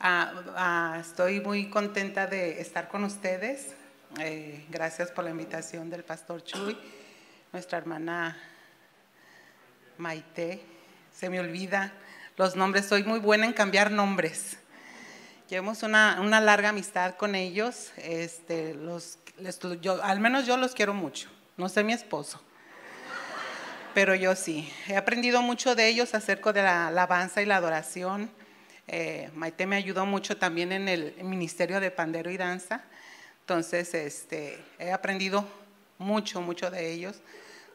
Ah, ah, estoy muy contenta de estar con ustedes. Eh, gracias por la invitación del pastor Chuy, nuestra hermana Maite. Se me olvida los nombres, soy muy buena en cambiar nombres. Llevamos una, una larga amistad con ellos. Este, los, al menos yo los quiero mucho. No sé mi esposo pero yo sí. He aprendido mucho de ellos acerca de la alabanza y la adoración. Eh, Maite me ayudó mucho también en el ministerio de pandero y danza. Entonces, este, he aprendido mucho, mucho de ellos.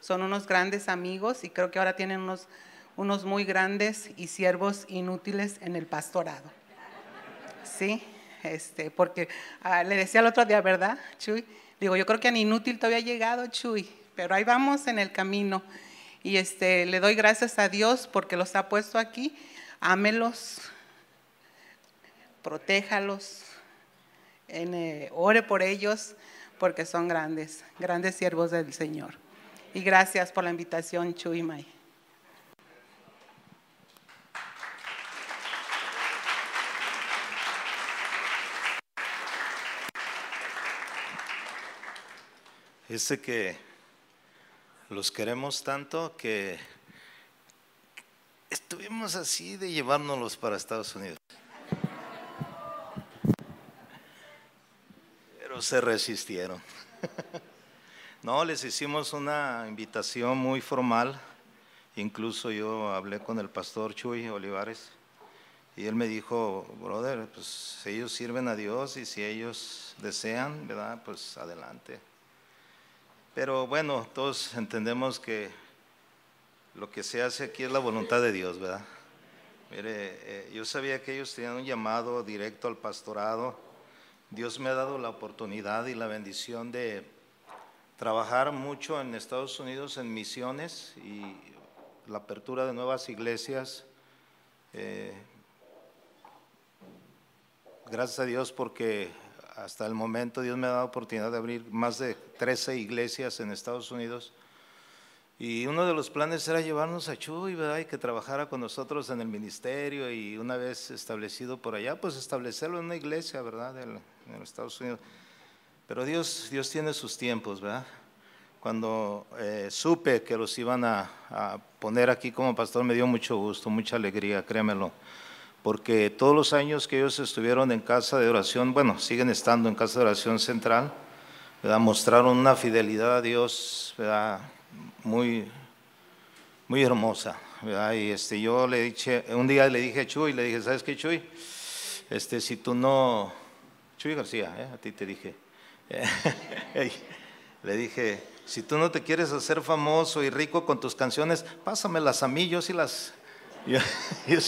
Son unos grandes amigos y creo que ahora tienen unos, unos muy grandes y siervos inútiles en el pastorado. Sí, este, porque ah, le decía el otro día, ¿verdad, Chuy? Digo, yo creo que an inútil todavía ha llegado, Chuy, pero ahí vamos en el camino. Y este, le doy gracias a Dios porque los ha puesto aquí. Ámelos, protéjalos, eh, ore por ellos porque son grandes, grandes siervos del Señor. Y gracias por la invitación, Chuy May. Ese que los queremos tanto que estuvimos así de llevárnoslos para Estados Unidos. Pero se resistieron. No, les hicimos una invitación muy formal. Incluso yo hablé con el pastor Chuy Olivares y él me dijo, brother, pues ellos sirven a Dios y si ellos desean, ¿verdad? Pues adelante. Pero bueno, todos entendemos que lo que se hace aquí es la voluntad de Dios, ¿verdad? Mire, eh, yo sabía que ellos tenían un llamado directo al pastorado. Dios me ha dado la oportunidad y la bendición de trabajar mucho en Estados Unidos en misiones y la apertura de nuevas iglesias. Eh, gracias a Dios porque hasta el momento Dios me ha dado oportunidad de abrir más de 13 iglesias en Estados Unidos. Y uno de los planes era llevarnos a Chuy, ¿verdad? Y que trabajara con nosotros en el ministerio y una vez establecido por allá, pues establecerlo en una iglesia, ¿verdad? En, los Estados Unidos. Pero Dios, Dios tiene sus tiempos, ¿verdad? Cuando eh, supe que los iban a, a poner aquí como pastor, me dio mucho gusto, mucha alegría, créemelo porque todos los años que ellos estuvieron en casa de oración, bueno, siguen estando en casa de oración central, ¿verdad? mostraron una fidelidad a Dios ¿verdad? muy, muy hermosa. ¿verdad? Y este, yo le dije, un día le dije a Chuy, le dije, ¿sabes qué, Chuy? Este, si tú no, Chuy García, ¿eh? a ti te dije, le dije, si tú no te quieres hacer famoso y rico con tus canciones, pásamelas a mí, yo sí las Yo,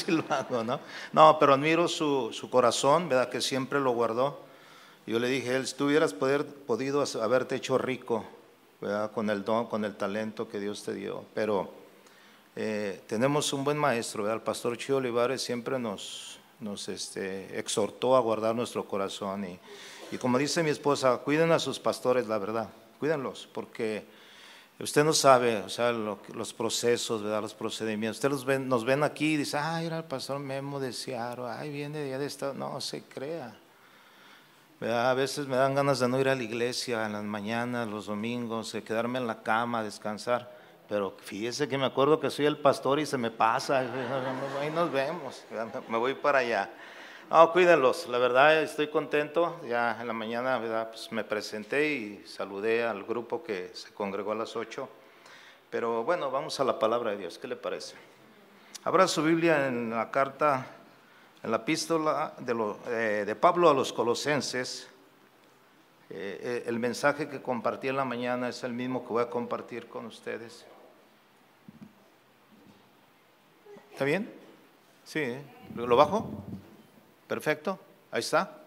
lo hago, ¿no? No, pero admiro su, su, corazón, ¿verdad? Que siempre lo guardó. Yo le dije, él, si tú hubieras poder, podido haberte hecho rico, ¿verdad? Con el don, con el talento que Dios te dio. Pero eh, tenemos un buen maestro, ¿verdad? El pastor Chio Olivares siempre nos, nos este, exhortó a guardar nuestro corazón. Y, y como dice mi esposa, cuiden a sus pastores, la verdad. Cuídenlos, porque Usted no sabe, o sea, los procesos, ¿verdad? los procedimientos. Usted nos ven aquí y dice, ay, era el pastor Memo de Seattle, ay, viene de allá de Estado. No, se crea. A veces me dan ganas de no ir a la iglesia en las mañanas, los domingos, de quedarme en la cama, descansar. Pero fíjese que me acuerdo que soy el pastor y se me pasa. Ahí nos vemos, me voy para allá. No, cuídenlos, la verdad estoy contento. Ya en la mañana Pues me presenté y saludé al grupo que se congregó a las 8. Pero bueno, vamos a la palabra de Dios, ¿qué le parece? Abra su Biblia en la carta, en la epístola de, eh, Pablo a los Colosenses. Eh, eh, el mensaje que compartí en la mañana es el mismo que voy a compartir con ustedes. ¿Está bien? Sí, ¿lo bajo? Perfecto, ahí está.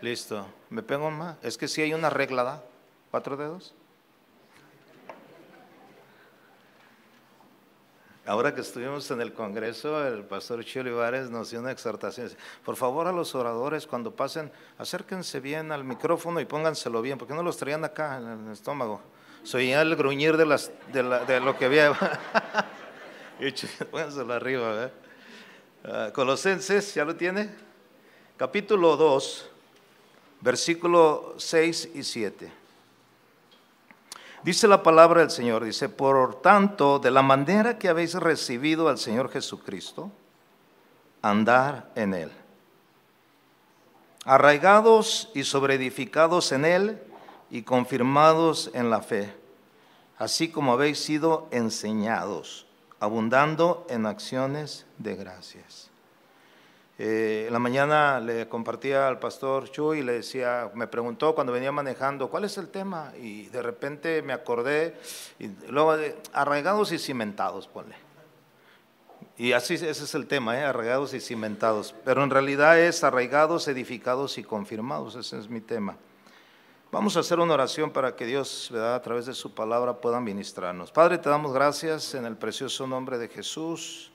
Listo, me pego más. Es que si hay una regla, ¿da? ¿Cuatro dedos? Ahora que estuvimos en el Congreso, el pastor Chio Olivares nos dio una exhortación. Por favor, a los oradores, cuando pasen, acérquense bien al micrófono y pónganselo bien, porque no los traían acá en el estómago. Soy el gruñir de, lo que había. pónganselo arriba. ¿eh? Ah, Colosenses, ¿ya lo tiene? Capítulo 2, versículo 6 y 7. Dice la palabra del Señor, dice, por tanto, de la manera que habéis recibido al Señor Jesucristo, andar en Él. Arraigados y sobreedificados en Él y confirmados en la fe, así como habéis sido enseñados, abundando en acciones de gracias. Eh, en la mañana le compartía al pastor Chuy y le decía, me preguntó cuando venía manejando, ¿cuál es el tema? Y de repente me acordé, y luego de arraigados y cimentados, ponle. Y así ese es el tema, ¿eh? arraigados y cimentados. Pero en realidad es arraigados, edificados y confirmados, ese es mi tema. Vamos a hacer una oración para que Dios, a través de su palabra, pueda ministrarnos. Padre, te damos gracias en el precioso nombre de Jesús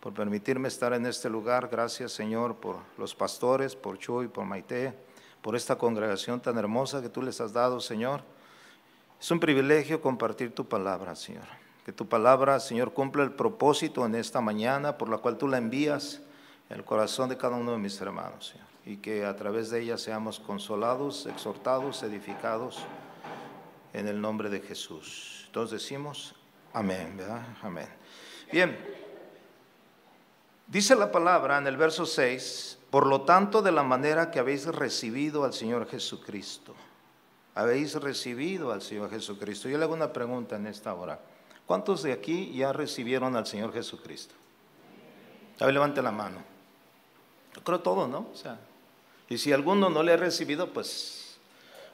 por permitirme estar en este lugar. Gracias, Señor, por los pastores, por Chuy, por Maite, por esta congregación tan hermosa que tú les has dado, Señor. Es un privilegio compartir tu palabra, Señor. Que tu palabra, Señor, cumpla el propósito en esta mañana por la cual tú la envías en el corazón de cada uno de mis hermanos, Señor. Y que a través de ella seamos consolados, exhortados, edificados en el nombre de Jesús. Entonces decimos, amén, ¿verdad? Amén. Bien. Dice la palabra en el verso 6, por lo tanto, de la manera que habéis recibido al Señor Jesucristo, habéis recibido al Señor Jesucristo. Yo le hago una pregunta en esta hora. ¿Cuántos de aquí ya recibieron al Señor Jesucristo? A ver, levante la mano. Yo creo todo, ¿no? O sea, y si alguno no le ha recibido, pues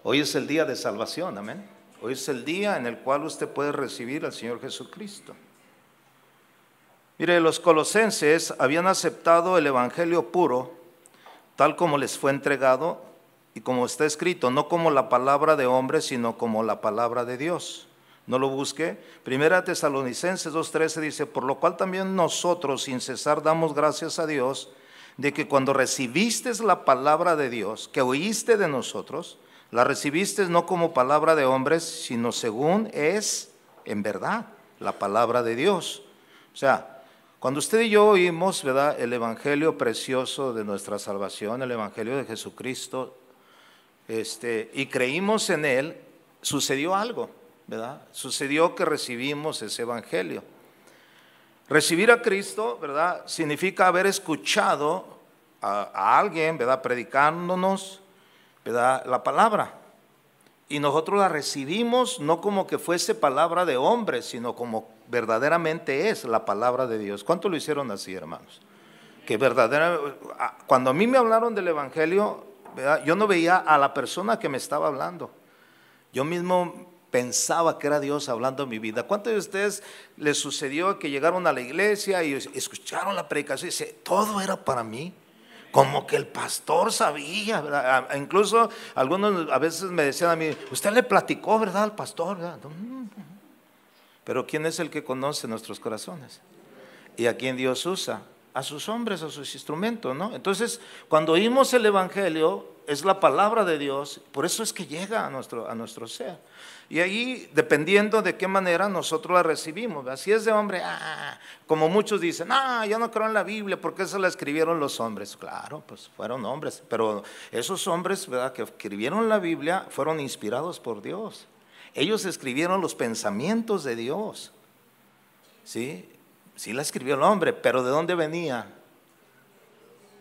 hoy es el día de salvación, amén. Hoy es el día en el cual usted puede recibir al Señor Jesucristo. Mire, los colosenses habían aceptado el Evangelio puro, tal como les fue entregado y como está escrito, no como la palabra de hombre, sino como la palabra de Dios. No lo busque. Primera Tesalonicenses 2.13 dice, por lo cual también nosotros sin cesar damos gracias a Dios de que cuando recibiste la palabra de Dios, que oíste de nosotros, la recibiste no como palabra de hombres, sino según es en verdad la palabra de Dios. O sea, cuando usted y yo oímos, ¿verdad?, el evangelio precioso de nuestra salvación, el evangelio de Jesucristo, este, y creímos en él, sucedió algo, ¿verdad? Sucedió que recibimos ese evangelio. Recibir a Cristo, ¿verdad?, significa haber escuchado a, alguien, ¿verdad?, predicándonos, ¿verdad?, la palabra. Y nosotros la recibimos no como que fuese palabra de hombre, sino como verdaderamente es la palabra de Dios. ¿Cuánto lo hicieron así, hermanos? Que verdadera, cuando a mí me hablaron del Evangelio, yo no veía a la persona que me estaba hablando. Yo mismo pensaba que era Dios hablando en mi vida. ¿Cuántos de ustedes les sucedió que llegaron a la iglesia y escucharon la predicación y dice, todo era para mí? Como que el pastor sabía, Incluso algunos a veces me decían a mí, usted le platicó, ¿verdad? Al pastor, ¿verdad? Pero ¿quién es el que conoce nuestros corazones? ¿Y a quién Dios usa? A sus hombres, a sus instrumentos, ¿no? Entonces, cuando oímos el Evangelio, es la palabra de Dios, por eso es que llega a nuestro, a nuestro ser. Y ahí, dependiendo de qué manera nosotros la recibimos, si es de hombre, ah, como muchos dicen, ah, yo no creo en la Biblia, porque eso la escribieron los hombres. Claro, pues fueron hombres, pero esos hombres ¿verdad? que escribieron la Biblia fueron inspirados por Dios. Ellos escribieron los pensamientos de Dios. ¿Sí? Sí la escribió el hombre, pero ¿de dónde venía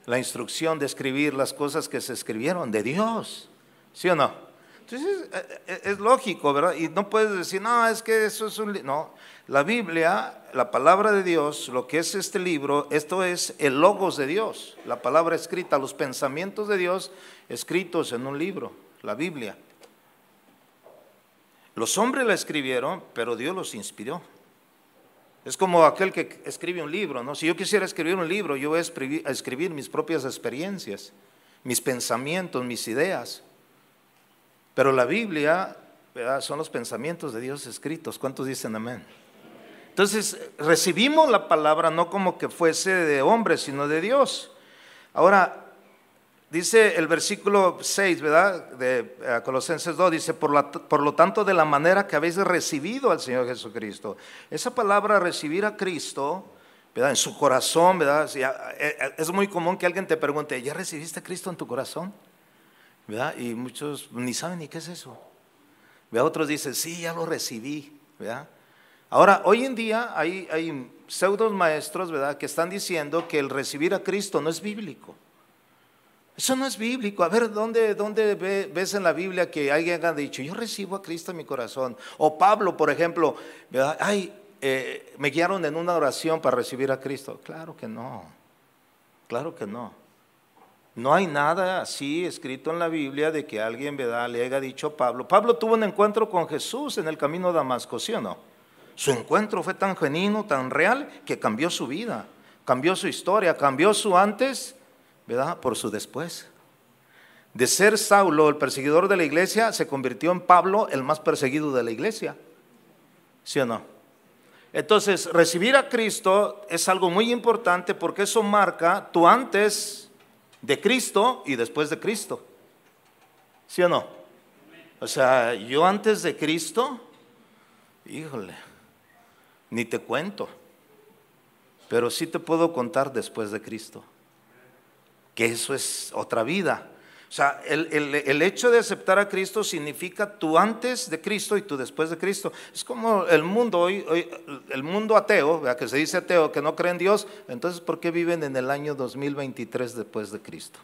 la instrucción de escribir las cosas que se escribieron? De Dios. ¿Sí o no? Entonces es, es lógico, ¿verdad? Y no puedes decir, no, es que eso es un... No, la Biblia, la palabra de Dios, lo que es este libro, esto es el logos de Dios, la palabra escrita, los pensamientos de Dios escritos en un libro, la Biblia. Los hombres la escribieron, pero Dios los inspiró. Es como aquel que escribe un libro, ¿no? Si yo quisiera escribir un libro, yo voy a escribir, mis propias experiencias, mis pensamientos, mis ideas. Pero la Biblia son los pensamientos de Dios escritos. ¿Cuántos dicen amén? Entonces, recibimos la palabra no como que fuese de hombre, sino de Dios. Ahora, Dice el versículo 6, ¿verdad? De eh, Colosenses 2, dice, por, por, lo tanto, de la manera que habéis recibido al Señor Jesucristo. Esa palabra recibir a Cristo, ¿verdad? En su corazón, ¿verdad? Eh, eh, es muy común que alguien te pregunte, ¿ya recibiste a Cristo en tu corazón? Y muchos ni saben ni qué es eso. Otros dicen, sí, ya lo recibí. Ahora, hoy en día hay, hay pseudos maestros. Que están diciendo que el recibir a Cristo no es bíblico. Eso no es bíblico. A ver, ¿dónde, dónde ves en la Biblia que alguien haya dicho, yo recibo a Cristo en mi corazón? O Pablo, por ejemplo, ay, eh, me guiaron en una oración para recibir a Cristo. Claro que no. Claro que no. No hay nada así escrito en la Biblia de que alguien ¿verdad? le haya dicho a Pablo. Pablo tuvo un encuentro con Jesús en el camino de Damasco, ¿sí o no? Su encuentro fue tan genuino, tan real, que cambió su vida, cambió su historia, cambió su antes ¿verdad? Por su después. De ser Saulo, el perseguidor de la iglesia, se convirtió en Pablo, el más perseguido de la iglesia. ¿Sí o no? Entonces, recibir a Cristo es algo muy importante porque eso marca tu antes de Cristo y después de Cristo. ¿Sí o no? O sea, yo antes de Cristo, híjole, ni te cuento, pero sí te puedo contar después de Cristo que eso es otra vida. O sea, el, hecho de aceptar a Cristo significa tú antes de Cristo y tú después de Cristo. Es como el mundo hoy, el mundo ateo, que se dice ateo, que no cree en Dios, entonces ¿por qué viven en el año 2023 después de Cristo?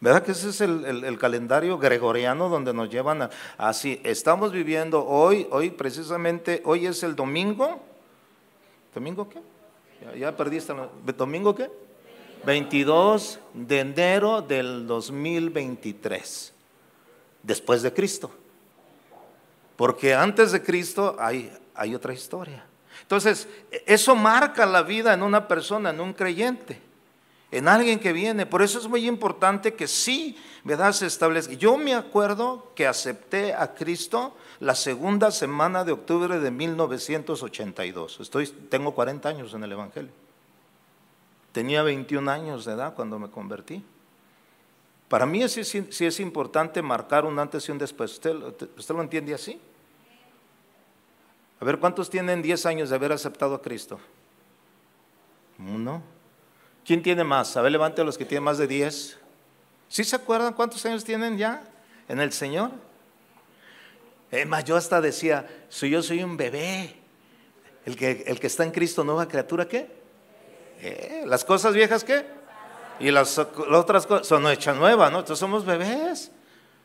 ¿Verdad que ese es el, calendario gregoriano donde nos llevan así? Estamos viviendo hoy, hoy precisamente, hoy es el domingo. ¿Domingo qué? Ya, ya perdiste. ¿Domingo qué? 22 de enero del 2023, después de Cristo. Porque antes de Cristo hay, hay otra historia. Entonces, eso marca la vida en una persona, en un creyente, en alguien que viene. Por eso es muy importante que sí, ¿verdad? Se establezca. Yo me acuerdo que acepté a Cristo la segunda semana de octubre de 1982. Estoy, tengo 40 años en el Evangelio. Tenía 21 años de edad cuando me convertí. Para mí sí, es importante marcar un antes y un después. ¿Usted, ¿Usted lo entiende así? A ver, ¿cuántos tienen 10 años de haber aceptado a Cristo? Uno. ¿Quién tiene más? A ver, levante a los que tienen más de 10. ¿Sí se acuerdan cuántos años tienen ya en el Señor? Es yo hasta decía, si yo soy un bebé, el que, el que está en Cristo, nueva criatura, ¿qué? Eh, ¿Las cosas viejas qué? Y las, otras cosas son hechas nuevas, ¿no? Entonces somos bebés.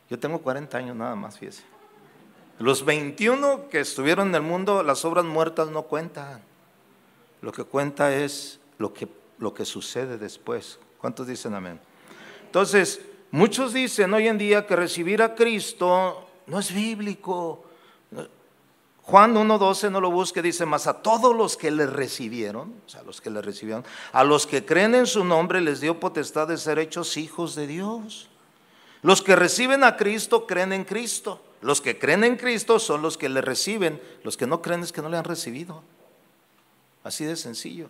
Yo tengo 40 años nada más, fíjese. Los 21 que estuvieron en el mundo, las obras muertas no cuentan. Lo que cuenta es lo que, lo que sucede después. ¿Cuántos dicen amén? Entonces, muchos dicen hoy en día que recibir a Cristo no es bíblico. Juan 1.12 no lo busque, dice, más a todos los que le recibieron, o sea, los que le recibieron, a los que creen en su nombre les dio potestad de ser hechos hijos de Dios. Los que reciben a Cristo creen en Cristo. Los que creen en Cristo son los que le reciben. Los que no creen es que no le han recibido. Así de sencillo.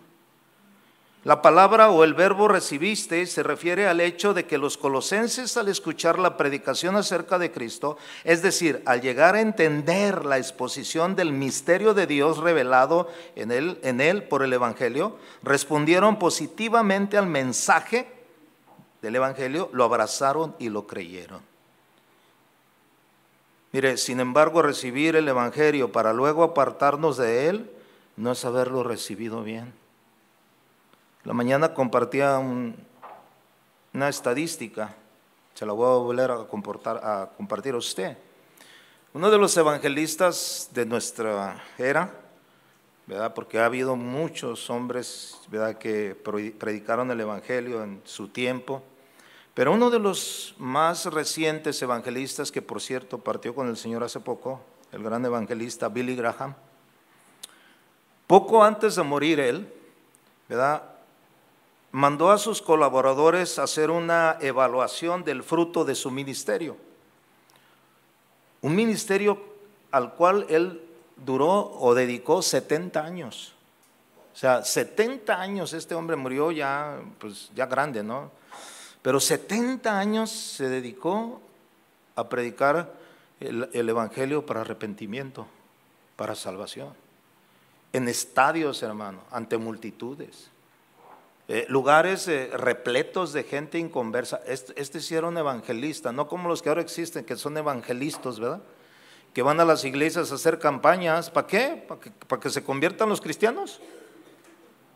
La palabra o el verbo recibiste se refiere al hecho de que los colosenses al escuchar la predicación acerca de Cristo, es decir, al llegar a entender la exposición del misterio de Dios revelado en él, en él por el Evangelio, respondieron positivamente al mensaje del Evangelio, lo abrazaron y lo creyeron. Mire, sin embargo, recibir el Evangelio para luego apartarnos de él no es haberlo recibido bien. La mañana compartía una estadística, se la voy a volver a, a compartir a usted. Uno de los evangelistas de nuestra era, ¿verdad? porque ha habido muchos hombres ¿verdad? que predicaron el Evangelio en su tiempo, pero uno de los más recientes evangelistas, que por cierto partió con el Señor hace poco, el gran evangelista Billy Graham, Poco antes de morir él, ¿verdad? Mandó a sus colaboradores a hacer una evaluación del fruto de su ministerio. Un ministerio al cual él duró o dedicó 70 años. O sea, 70 años este hombre murió ya, pues ya grande, ¿no? Pero 70 años se dedicó a predicar el, Evangelio para arrepentimiento, para salvación. En estadios, hermano, ante multitudes. Eh, lugares eh, repletos de gente inconversa. Este, este sí era un evangelista, no como los que ahora existen, que son evangelistas, ¿verdad? Que van a las iglesias a hacer campañas. ¿Para qué? ¿Para que, se conviertan los cristianos?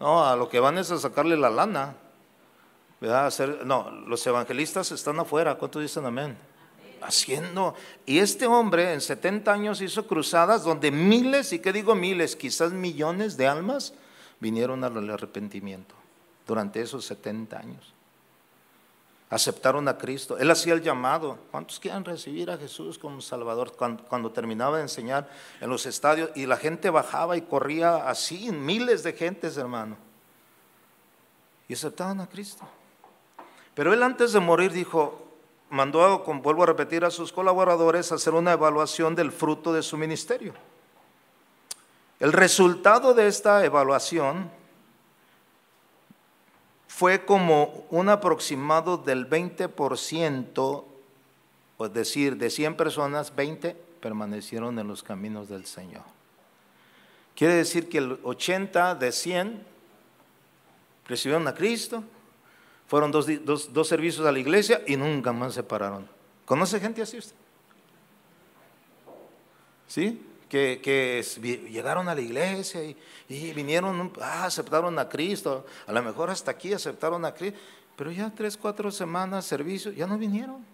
No, a lo que van es a sacarle la lana. ¿verdad? No, los evangelistas están afuera. ¿Cuántos dicen amén? Haciendo. Y este hombre en 70 años hizo cruzadas donde miles, y qué digo miles, quizás millones de almas vinieron al arrepentimiento durante esos 70 años. Aceptaron a Cristo. Él hacía el llamado. ¿Cuántos quieren recibir a Jesús como Salvador? Cuando, terminaba de enseñar en los estadios y la gente bajaba y corría así, miles de gentes, hermano. Y aceptaban a Cristo. Pero él antes de morir dijo, mandó, vuelvo a repetir, a sus colaboradores hacer una evaluación del fruto de su ministerio. El resultado de esta evaluación fue como un aproximado del 20%, es decir, de 100 personas, 20 permanecieron en los caminos del Señor. Quiere decir que el 80 de 100 recibieron a Cristo, fueron dos, dos servicios a la iglesia y nunca más se pararon. ¿Conoce gente así usted? ¿Sí? Que, llegaron a la iglesia y, vinieron, ah, aceptaron a Cristo, a lo mejor hasta aquí aceptaron a Cristo, pero ya tres, cuatro semanas servicio, ya no vinieron.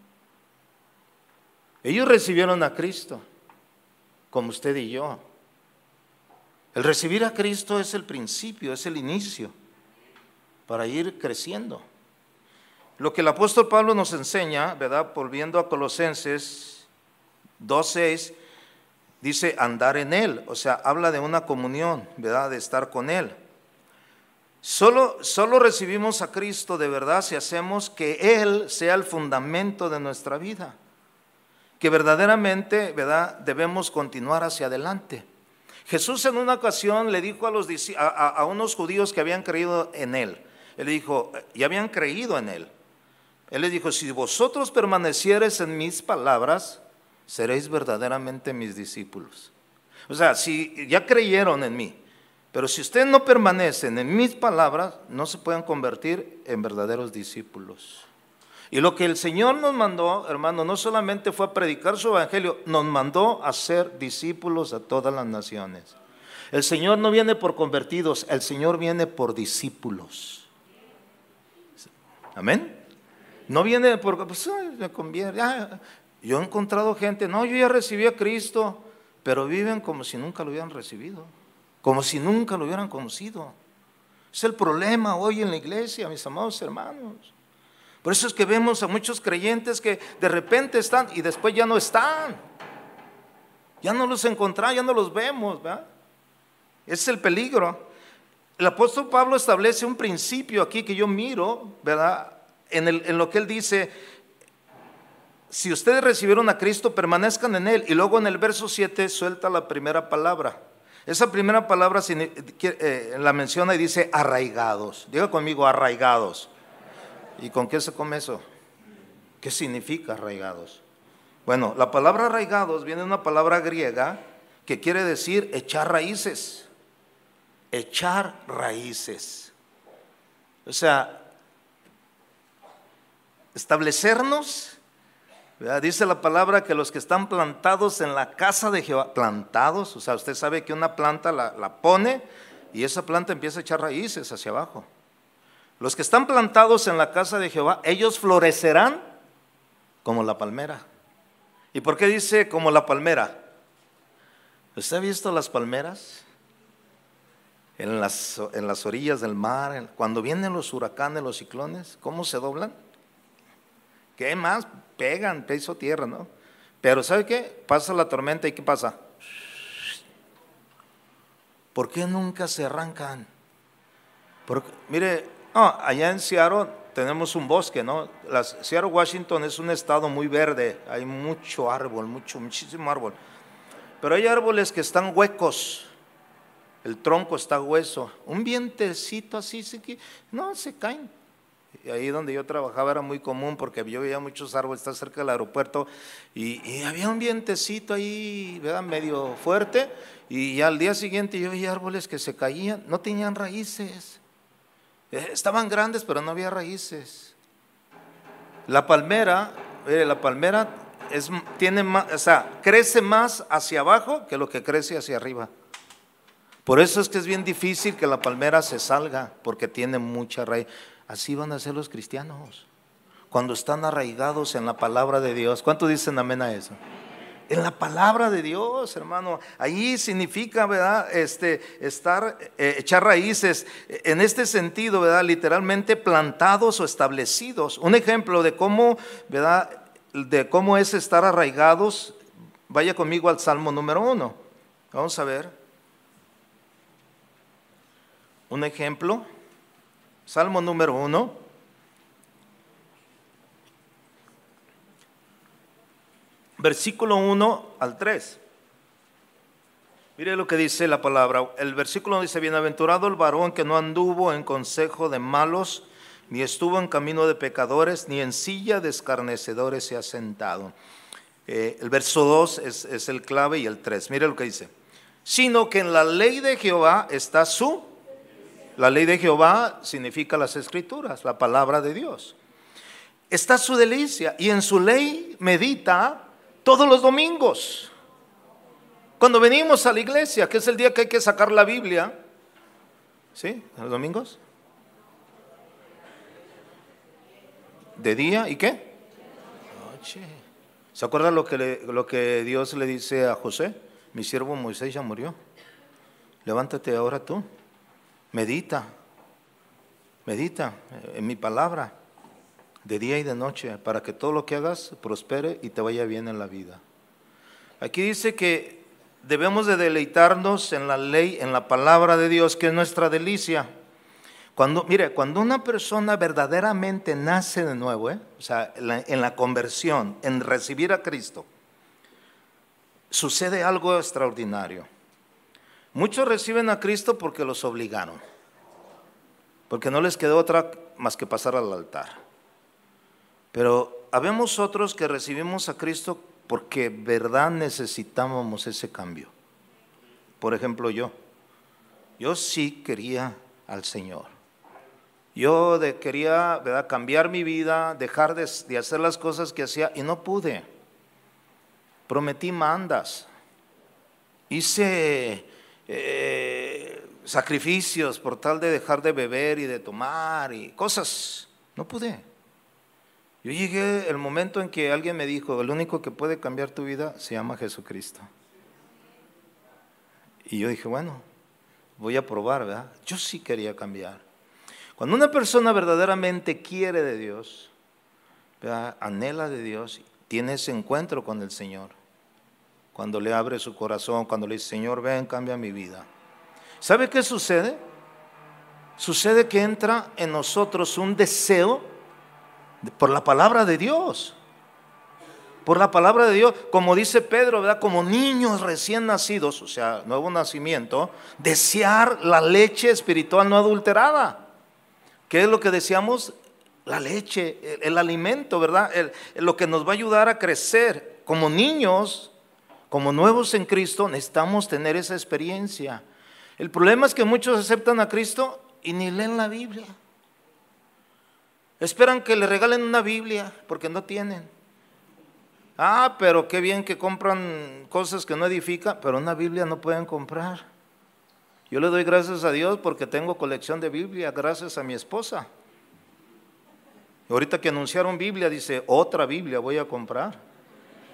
Ellos recibieron a Cristo, como usted y yo. El recibir a Cristo es el principio, es el inicio para ir creciendo. Lo que el apóstol Pablo nos enseña, ¿verdad? Volviendo a Colosenses 2.6, dice andar en Él, o sea, habla de una comunión, ¿verdad? De estar con Él. Solo, solo recibimos a Cristo de verdad si hacemos que Él sea el fundamento de nuestra vida, que verdaderamente, ¿verdad? Debemos continuar hacia adelante. Jesús en una ocasión le dijo a, los, a, unos judíos que habían creído en Él, Él dijo, y habían creído en Él. Él les dijo, si vosotros permanecieres en mis palabras, seréis verdaderamente mis discípulos. O sea, si ya creyeron en mí, pero si ustedes no permanecen en mis palabras, no se pueden convertir en verdaderos discípulos. Y lo que el Señor nos mandó, hermano, no solamente fue a predicar su evangelio, nos mandó a ser discípulos a todas las naciones. El Señor no viene por convertidos, el Señor viene por discípulos. Amén. No viene por, pues, me convierte, yo he encontrado gente, no, yo ya recibí a Cristo, pero viven como si nunca lo hubieran recibido, como si nunca lo hubieran conocido. Es el problema hoy en la iglesia, mis amados hermanos. Por eso es que vemos a muchos creyentes que de repente están y después ya no están. Ya no los encontramos, ya no los vemos, ¿verdad? Es el peligro. El apóstol Pablo establece un principio aquí que yo miro, ¿verdad? En, en lo que él dice, si ustedes recibieron a Cristo, permanezcan en Él. Y luego en el verso 7 suelta la primera palabra. Esa primera palabra eh, la menciona y dice arraigados. Diga conmigo, arraigados. ¿Y con qué se come eso? ¿Qué significa arraigados? Bueno, la palabra arraigados viene de una palabra griega que quiere decir echar raíces. Echar raíces. O sea, establecernos Dice la palabra que los que están plantados en la casa de Jehová, plantados, o sea, usted sabe que una planta la, la pone y esa planta empieza a echar raíces hacia abajo. Los que están plantados en la casa de Jehová, ellos florecerán como la palmera. ¿Y por qué dice como la palmera? ¿Usted ha visto las palmeras? En las, en las orillas del mar, cuando vienen los huracanes, los ciclones, ¿cómo se doblan? ¿Qué más? Pegan, peso tierra, ¿no? Pero ¿sabe qué? Pasa la tormenta y ¿qué pasa? ¿Por qué nunca se arrancan? Mire, allá en Seattle tenemos un bosque, ¿no? Seattle, Washington es un estado muy verde, hay mucho árbol, mucho, muchísimo árbol. Pero hay árboles que están huecos, el tronco está hueso, un vientecito así, no, se caen. Y ahí donde yo trabajaba era muy común porque yo veía muchos árboles, está cerca del aeropuerto, y, había un vientecito ahí, ¿verdad? Medio fuerte, y al día siguiente yo veía árboles que se caían, no tenían raíces. Eh, estaban grandes, pero no había raíces. La palmera, la palmera es, tiene más, o sea, crece más hacia abajo que lo que crece hacia arriba. Por eso es que es bien difícil que la palmera se salga, porque tiene mucha raíz. Así van a ser los cristianos, cuando están arraigados en la palabra de Dios. ¿Cuánto dicen amén a eso? en la palabra de Dios, hermano. Ahí significa, ¿verdad? Este, estar, eh, echar raíces. En este sentido, ¿verdad? Literalmente plantados o establecidos. Un ejemplo de cómo, ¿verdad? De cómo es estar arraigados. Vaya conmigo al Salmo número uno. Vamos a ver. Un ejemplo. Salmo número uno. versículo 1 al 3. Mire lo que dice la palabra. El versículo dice, bienaventurado el varón que no anduvo en consejo de malos, ni estuvo en camino de pecadores, ni en silla de escarnecedores se ha sentado. Eh, el verso 2 es, el clave y el 3. Mire lo que dice. Sino que en la ley de Jehová está su... La ley de Jehová significa las escrituras, la palabra de Dios. Está su delicia y en su ley medita todos los domingos. Cuando venimos a la iglesia, que es el día que hay que sacar la Biblia, ¿sí? ¿Los domingos? ¿De día y qué? Noche. ¿Se acuerda lo que, lo que Dios le dice a José? Mi siervo Moisés ya murió. Levántate ahora tú. Medita. Medita en mi palabra de día y de noche, para que todo lo que hagas prospere y te vaya bien en la vida. Aquí dice que debemos de deleitarnos en la ley, en la palabra de Dios, que es nuestra delicia. Cuando, mire, cuando una persona verdaderamente nace de nuevo, ¿eh? o sea, en la conversión, en recibir a Cristo, sucede algo extraordinario. Muchos reciben a Cristo porque los obligaron, porque no les quedó otra más que pasar al altar. Pero habemos otros que recibimos a Cristo porque verdad necesitábamos ese cambio. Por ejemplo, yo. Yo sí quería al Señor. Yo quería ¿verdad? cambiar mi vida, dejar de, hacer las cosas que hacía y no pude. Prometí mandas. Hice eh, sacrificios por tal de dejar de beber y de tomar y cosas. No pude. Yo llegué el momento en que alguien me dijo, el único que puede cambiar tu vida se llama Jesucristo. Y yo dije, bueno, voy a probar, ¿verdad? Yo sí quería cambiar. Cuando una persona verdaderamente quiere de Dios, anhela de Dios, tiene ese encuentro con el Señor, cuando le abre su corazón, cuando le dice, Señor, ven, cambia mi vida. ¿Sabe qué sucede? Sucede que entra en nosotros un deseo por la palabra de Dios. Por la palabra de Dios, como dice Pedro, ¿verdad? Como niños recién nacidos, o sea, nuevo nacimiento, desear la leche espiritual no adulterada. ¿Qué es lo que deseamos? La leche, el, alimento, ¿verdad? lo que nos va a ayudar a crecer. Como niños, como nuevos en Cristo, necesitamos tener esa experiencia. El problema es que muchos aceptan a Cristo y ni leen la Biblia. Esperan que le regalen una Biblia porque no tienen. Ah, pero qué bien que compran cosas que no edifican, pero una Biblia no pueden comprar. Yo le doy gracias a Dios porque tengo colección de Biblia, gracias a mi esposa. Ahorita que anunciaron Biblia, dice, otra Biblia voy a comprar.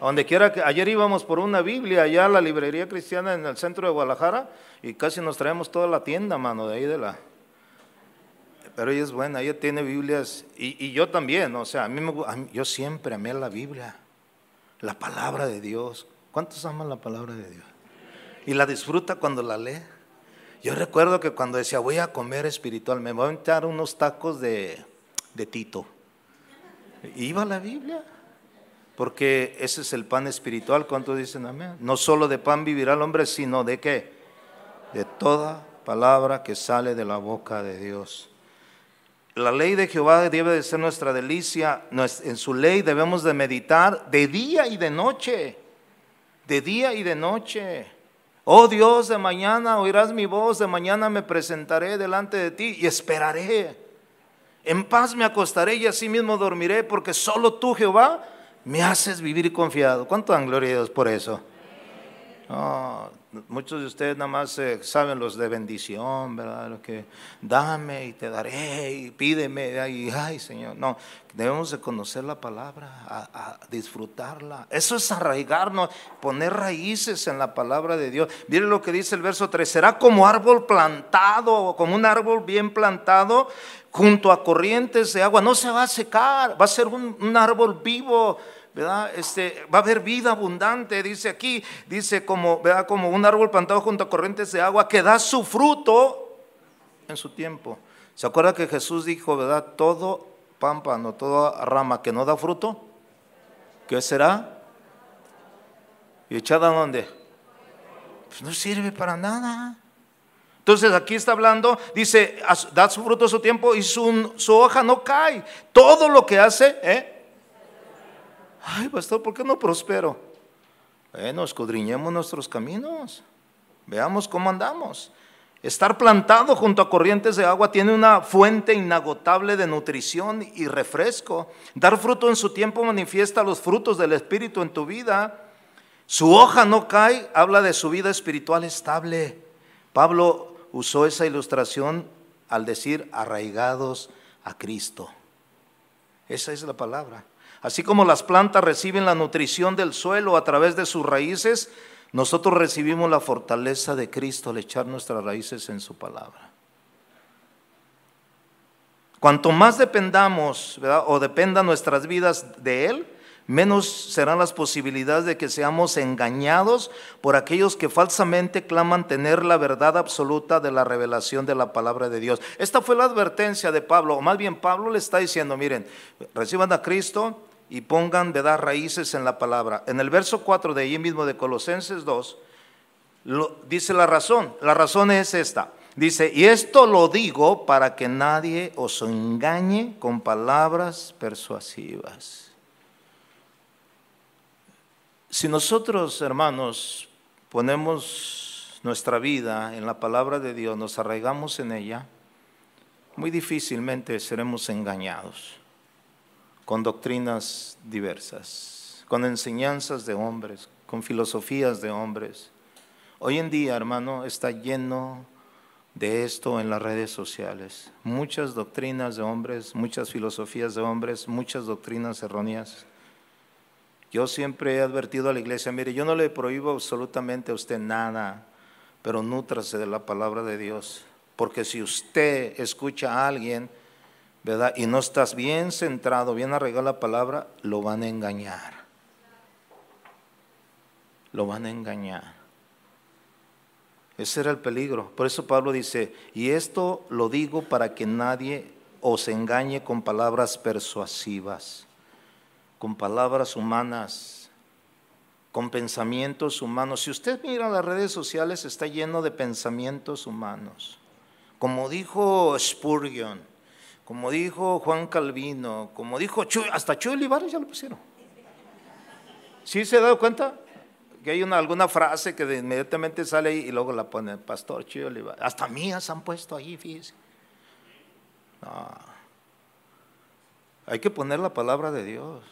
A donde quiera que, ayer íbamos por una Biblia allá a la librería cristiana en el centro de Guadalajara y casi nos traemos toda la tienda, mano, de ahí de la, pero ella es buena, ella tiene Biblias y, yo también, o sea, a mí me, yo siempre amé la Biblia, la palabra de Dios. ¿Cuántos aman la palabra de Dios? Y la disfruta cuando la lee. Yo recuerdo que cuando decía, voy a comer espiritual, me voy a echar unos tacos de, de Tito. Iba la Biblia. Porque ese es el pan espiritual. ¿Cuántos dicen amén? No solo de pan vivirá el hombre, sino de qué? De toda palabra que sale de la boca de Dios. La ley de Jehová debe de ser nuestra delicia. En su ley debemos de meditar de día y de noche. De día y de noche. Oh Dios, de mañana oirás mi voz, de mañana me presentaré delante de ti y esperaré. En paz me acostaré y así mismo dormiré, porque solo tú, Jehová, me haces vivir confiado. ¿Cuánto dan gloria a Dios por eso? Muchos de ustedes nada más eh, saben los de bendición, ¿verdad? Lo que dame y te daré y pídeme y ay Señor. No, debemos de conocer la palabra, a, disfrutarla. Eso es arraigarnos, poner raíces en la palabra de Dios. Miren lo que dice el verso 3, será como árbol plantado, como un árbol bien plantado junto a corrientes de agua. No se va a secar, va a ser un árbol vivo ¿verdad? Este, va a haber vida abundante, dice aquí, dice como, ¿verdad? como un árbol plantado junto a corrientes de agua que da su fruto en su tiempo. ¿Se acuerda que Jesús dijo, verdad? Todo pámpano, toda rama que no da fruto, ¿qué será? ¿Y echada a dónde? Pues no sirve para nada. Entonces aquí está hablando, dice, da su fruto a su tiempo y su, su hoja no cae. Todo lo que hace, ¿eh? Ay, pastor, ¿por qué no prospero? Bueno, escudriñemos nuestros caminos. Veamos cómo andamos. Estar plantado junto a corrientes de agua tiene una fuente inagotable de nutrición y refresco. Dar fruto en su tiempo manifiesta los frutos del Espíritu en tu vida. Su hoja no cae, habla de su vida espiritual estable. Pablo usó esa ilustración al decir arraigados a Cristo. Esa es la palabra. Así como las plantas reciben la nutrición del suelo a través de sus raíces, nosotros recibimos la fortaleza de Cristo al echar nuestras raíces en su palabra. Cuanto más dependamos o dependan nuestras vidas de Él, menos serán las posibilidades de que seamos engañados por aquellos que falsamente claman tener la verdad absoluta de la revelación de la palabra de Dios. Esta fue la advertencia de Pablo, o más bien Pablo le está diciendo, miren, reciban a Cristo, y pongan de dar raíces en la palabra. En el verso 4 de ahí mismo de Colosenses 2, dice la razón. La razón es esta. Dice, y esto lo digo para que nadie os engañe con palabras persuasivas. Si nosotros, hermanos, ponemos nuestra vida en la palabra de Dios, nos arraigamos en ella, muy difícilmente seremos engañados con doctrinas diversas, con enseñanzas de hombres, con filosofías de hombres. Hoy en día, hermano, está lleno de esto en las redes sociales. Muchas doctrinas de hombres, muchas filosofías de hombres, muchas doctrinas erróneas. Yo siempre he advertido a la iglesia, mire, yo no le prohíbo absolutamente a usted nada, pero nútrase de la palabra de Dios. Porque si usted escucha a alguien ¿verdad? Y no estás bien centrado, bien arreglado la palabra, lo van a engañar. Lo van a engañar. Ese era el peligro. Por eso Pablo dice, y esto lo digo para que nadie os engañe con palabras persuasivas, con palabras humanas, con pensamientos humanos. Si usted mira las redes sociales, está lleno de pensamientos humanos. Como dijo Spurgeon, como dijo Juan Calvino, como dijo Chuy, hasta Chuy Olivares ya lo pusieron. ¿Sí se ha dado cuenta? Que hay una, alguna frase que inmediatamente sale ahí y luego la pone Pastor Chuy Olivares. Hasta mías han puesto ahí, fíjese. Hay que poner la palabra de Dios.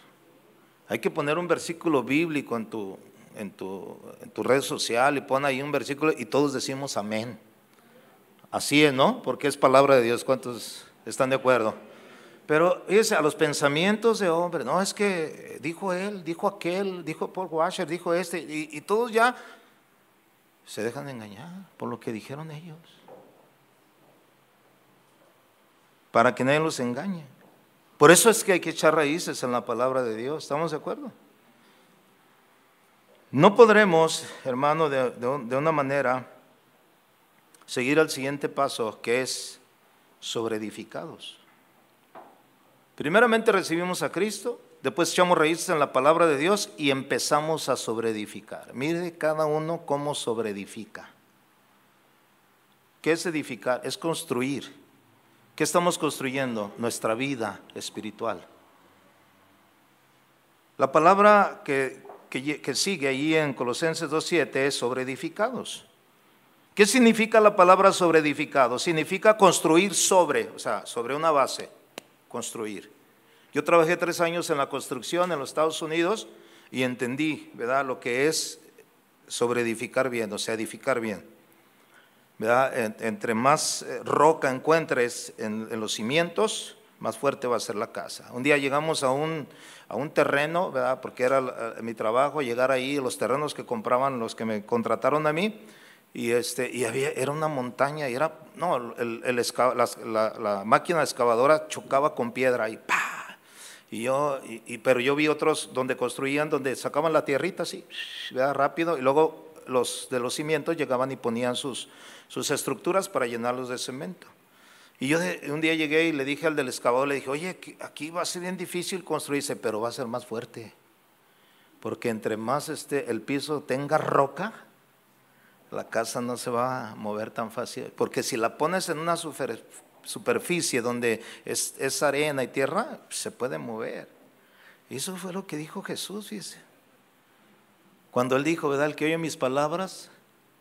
Hay que poner un versículo bíblico en tu, en tu, en tu red social y pon ahí un versículo y todos decimos amén. Así es, ¿no? Porque es palabra de Dios. ¿Cuántos ¿Están de acuerdo? Pero fíjese, a los pensamientos de hombre, no, es que dijo él, dijo aquel, dijo Paul Washer, dijo este, y, todos ya se dejan engañar por lo que dijeron ellos. Para que nadie los engañe. Por eso es que hay que echar raíces en la palabra de Dios. ¿Estamos de acuerdo? No podremos, hermano, de una manera seguir al siguiente paso, que es sobreedificados. Primeramente recibimos a Cristo, después echamos raíces en la palabra de Dios y empezamos a sobreedificar. Mire cada uno cómo sobreedifica. ¿Qué es edificar? Es construir. ¿Qué estamos construyendo? Nuestra vida espiritual. La palabra que, que, sigue ahí en Colosenses 2.7 es sobre edificados. ¿Qué significa la palabra sobre edificado? Significa construir sobre, o sea, sobre una base, construir. Yo trabajé tres años en la construcción en los Estados Unidos y entendí, ¿verdad?, lo que es sobre edificar bien, o sea, edificar bien. ¿verdad? Entre más eh, roca encuentres en, en los cimientos, más fuerte va a ser la casa. Un día llegamos a un, a un terreno, ¿verdad? porque era mi trabajo llegar ahí, los terrenos que compraban los que me contrataron a mí, y, este, y había, era una montaña, y era, no, el, la, máquina excavadora chocaba con piedra y ¡pa! Y yo, y, pero yo vi otros donde construían, donde sacaban la tierrita así, ¿verdad? rápido, y luego los de los cimientos llegaban y ponían sus, sus estructuras para llenarlos de cemento. Y yo un día llegué y le dije al del excavador, le dije, oye, aquí va a ser bien difícil construirse, pero va a ser más fuerte. Porque entre más este, el piso tenga roca, la casa no se va a mover tan fácil. Porque si la pones en una superficie donde es, arena y tierra, se puede mover. Y eso fue lo que dijo Jesús, dice. Cuando él dijo, ¿verdad? El que oye mis palabras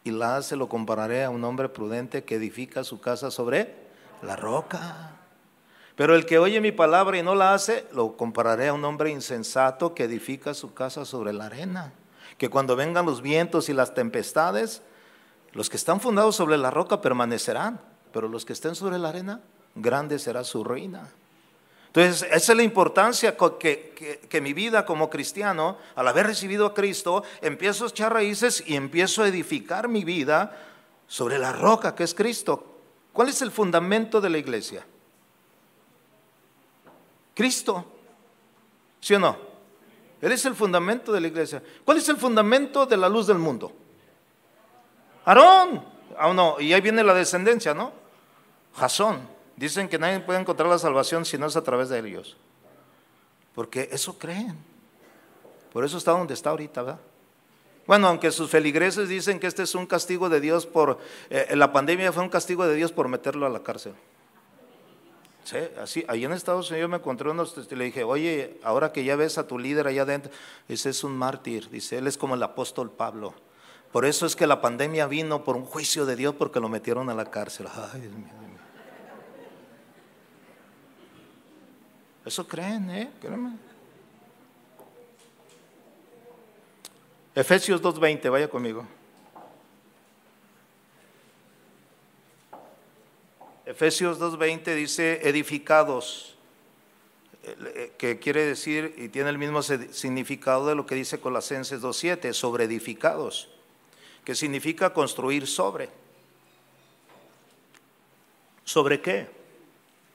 y la hace, lo compararé a un hombre prudente que edifica su casa sobre la roca. Pero el que oye mi palabra y no la hace, lo compararé a un hombre insensato que edifica su casa sobre la arena. Que cuando vengan los vientos y las tempestades, los que están fundados sobre la roca permanecerán, pero los que estén sobre la arena, grande será su ruina. Entonces, esa es la importancia que, que, mi vida como cristiano, al haber recibido a Cristo, empiezo a echar raíces y empiezo a edificar mi vida sobre la roca que es Cristo. ¿Cuál es el fundamento de la iglesia? Cristo. ¿Sí o no? Él es el fundamento de la iglesia. ¿Cuál es el fundamento de la luz del mundo? Aarón. Ah, no, y ahí viene la descendencia, ¿no? Jasón. Dicen que nadie puede encontrar la salvación si no es a través de ellos. Porque eso creen. Por eso está donde está ahorita, ¿verdad? Bueno, aunque sus feligreses dicen que este es un castigo de Dios por, eh, la pandemia fue un castigo de Dios por meterlo a la cárcel. Sí, así, ahí en Estados Unidos me encontré unos, y le dije, oye, ahora que ya ves a tu líder allá adentro, ese es un mártir, dice, él es como el apóstol Pablo. Por eso es que la pandemia vino por un juicio de Dios porque lo metieron a la cárcel. Ay, Dios mío, Eso creen, ¿eh? Créeme. Efesios 2.20, vaya conmigo. Efesios 2.20 dice edificados, eh, que quiere decir y tiene el mismo significado de lo que dice Colosenses 2.7, sobre edificados, que significa construir sobre. ¿Sobre qué?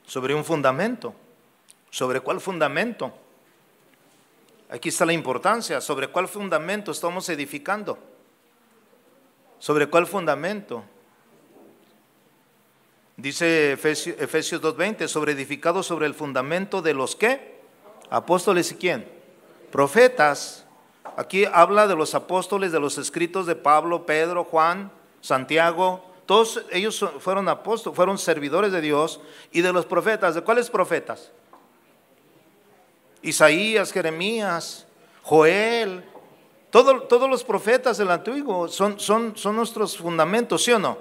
Sobre un fundamento. ¿Sobre cuál fundamento? Aquí está la importancia. ¿Sobre cuál fundamento estamos edificando? ¿Sobre cuál fundamento? Dice Efesios, 2.20, sobre edificado sobre el fundamento de los qué? Apóstoles y quién? Profetas. Aquí habla de los apóstoles, de los escritos de Pablo, Pedro, Juan, Santiago. Todos ellos fueron apóstoles, fueron servidores de Dios. Y de los profetas, ¿de cuáles profetas? Isaías, Jeremías, Joel, todos los profetas del antiguo son, son, son, nuestros fundamentos, ¿sí o no?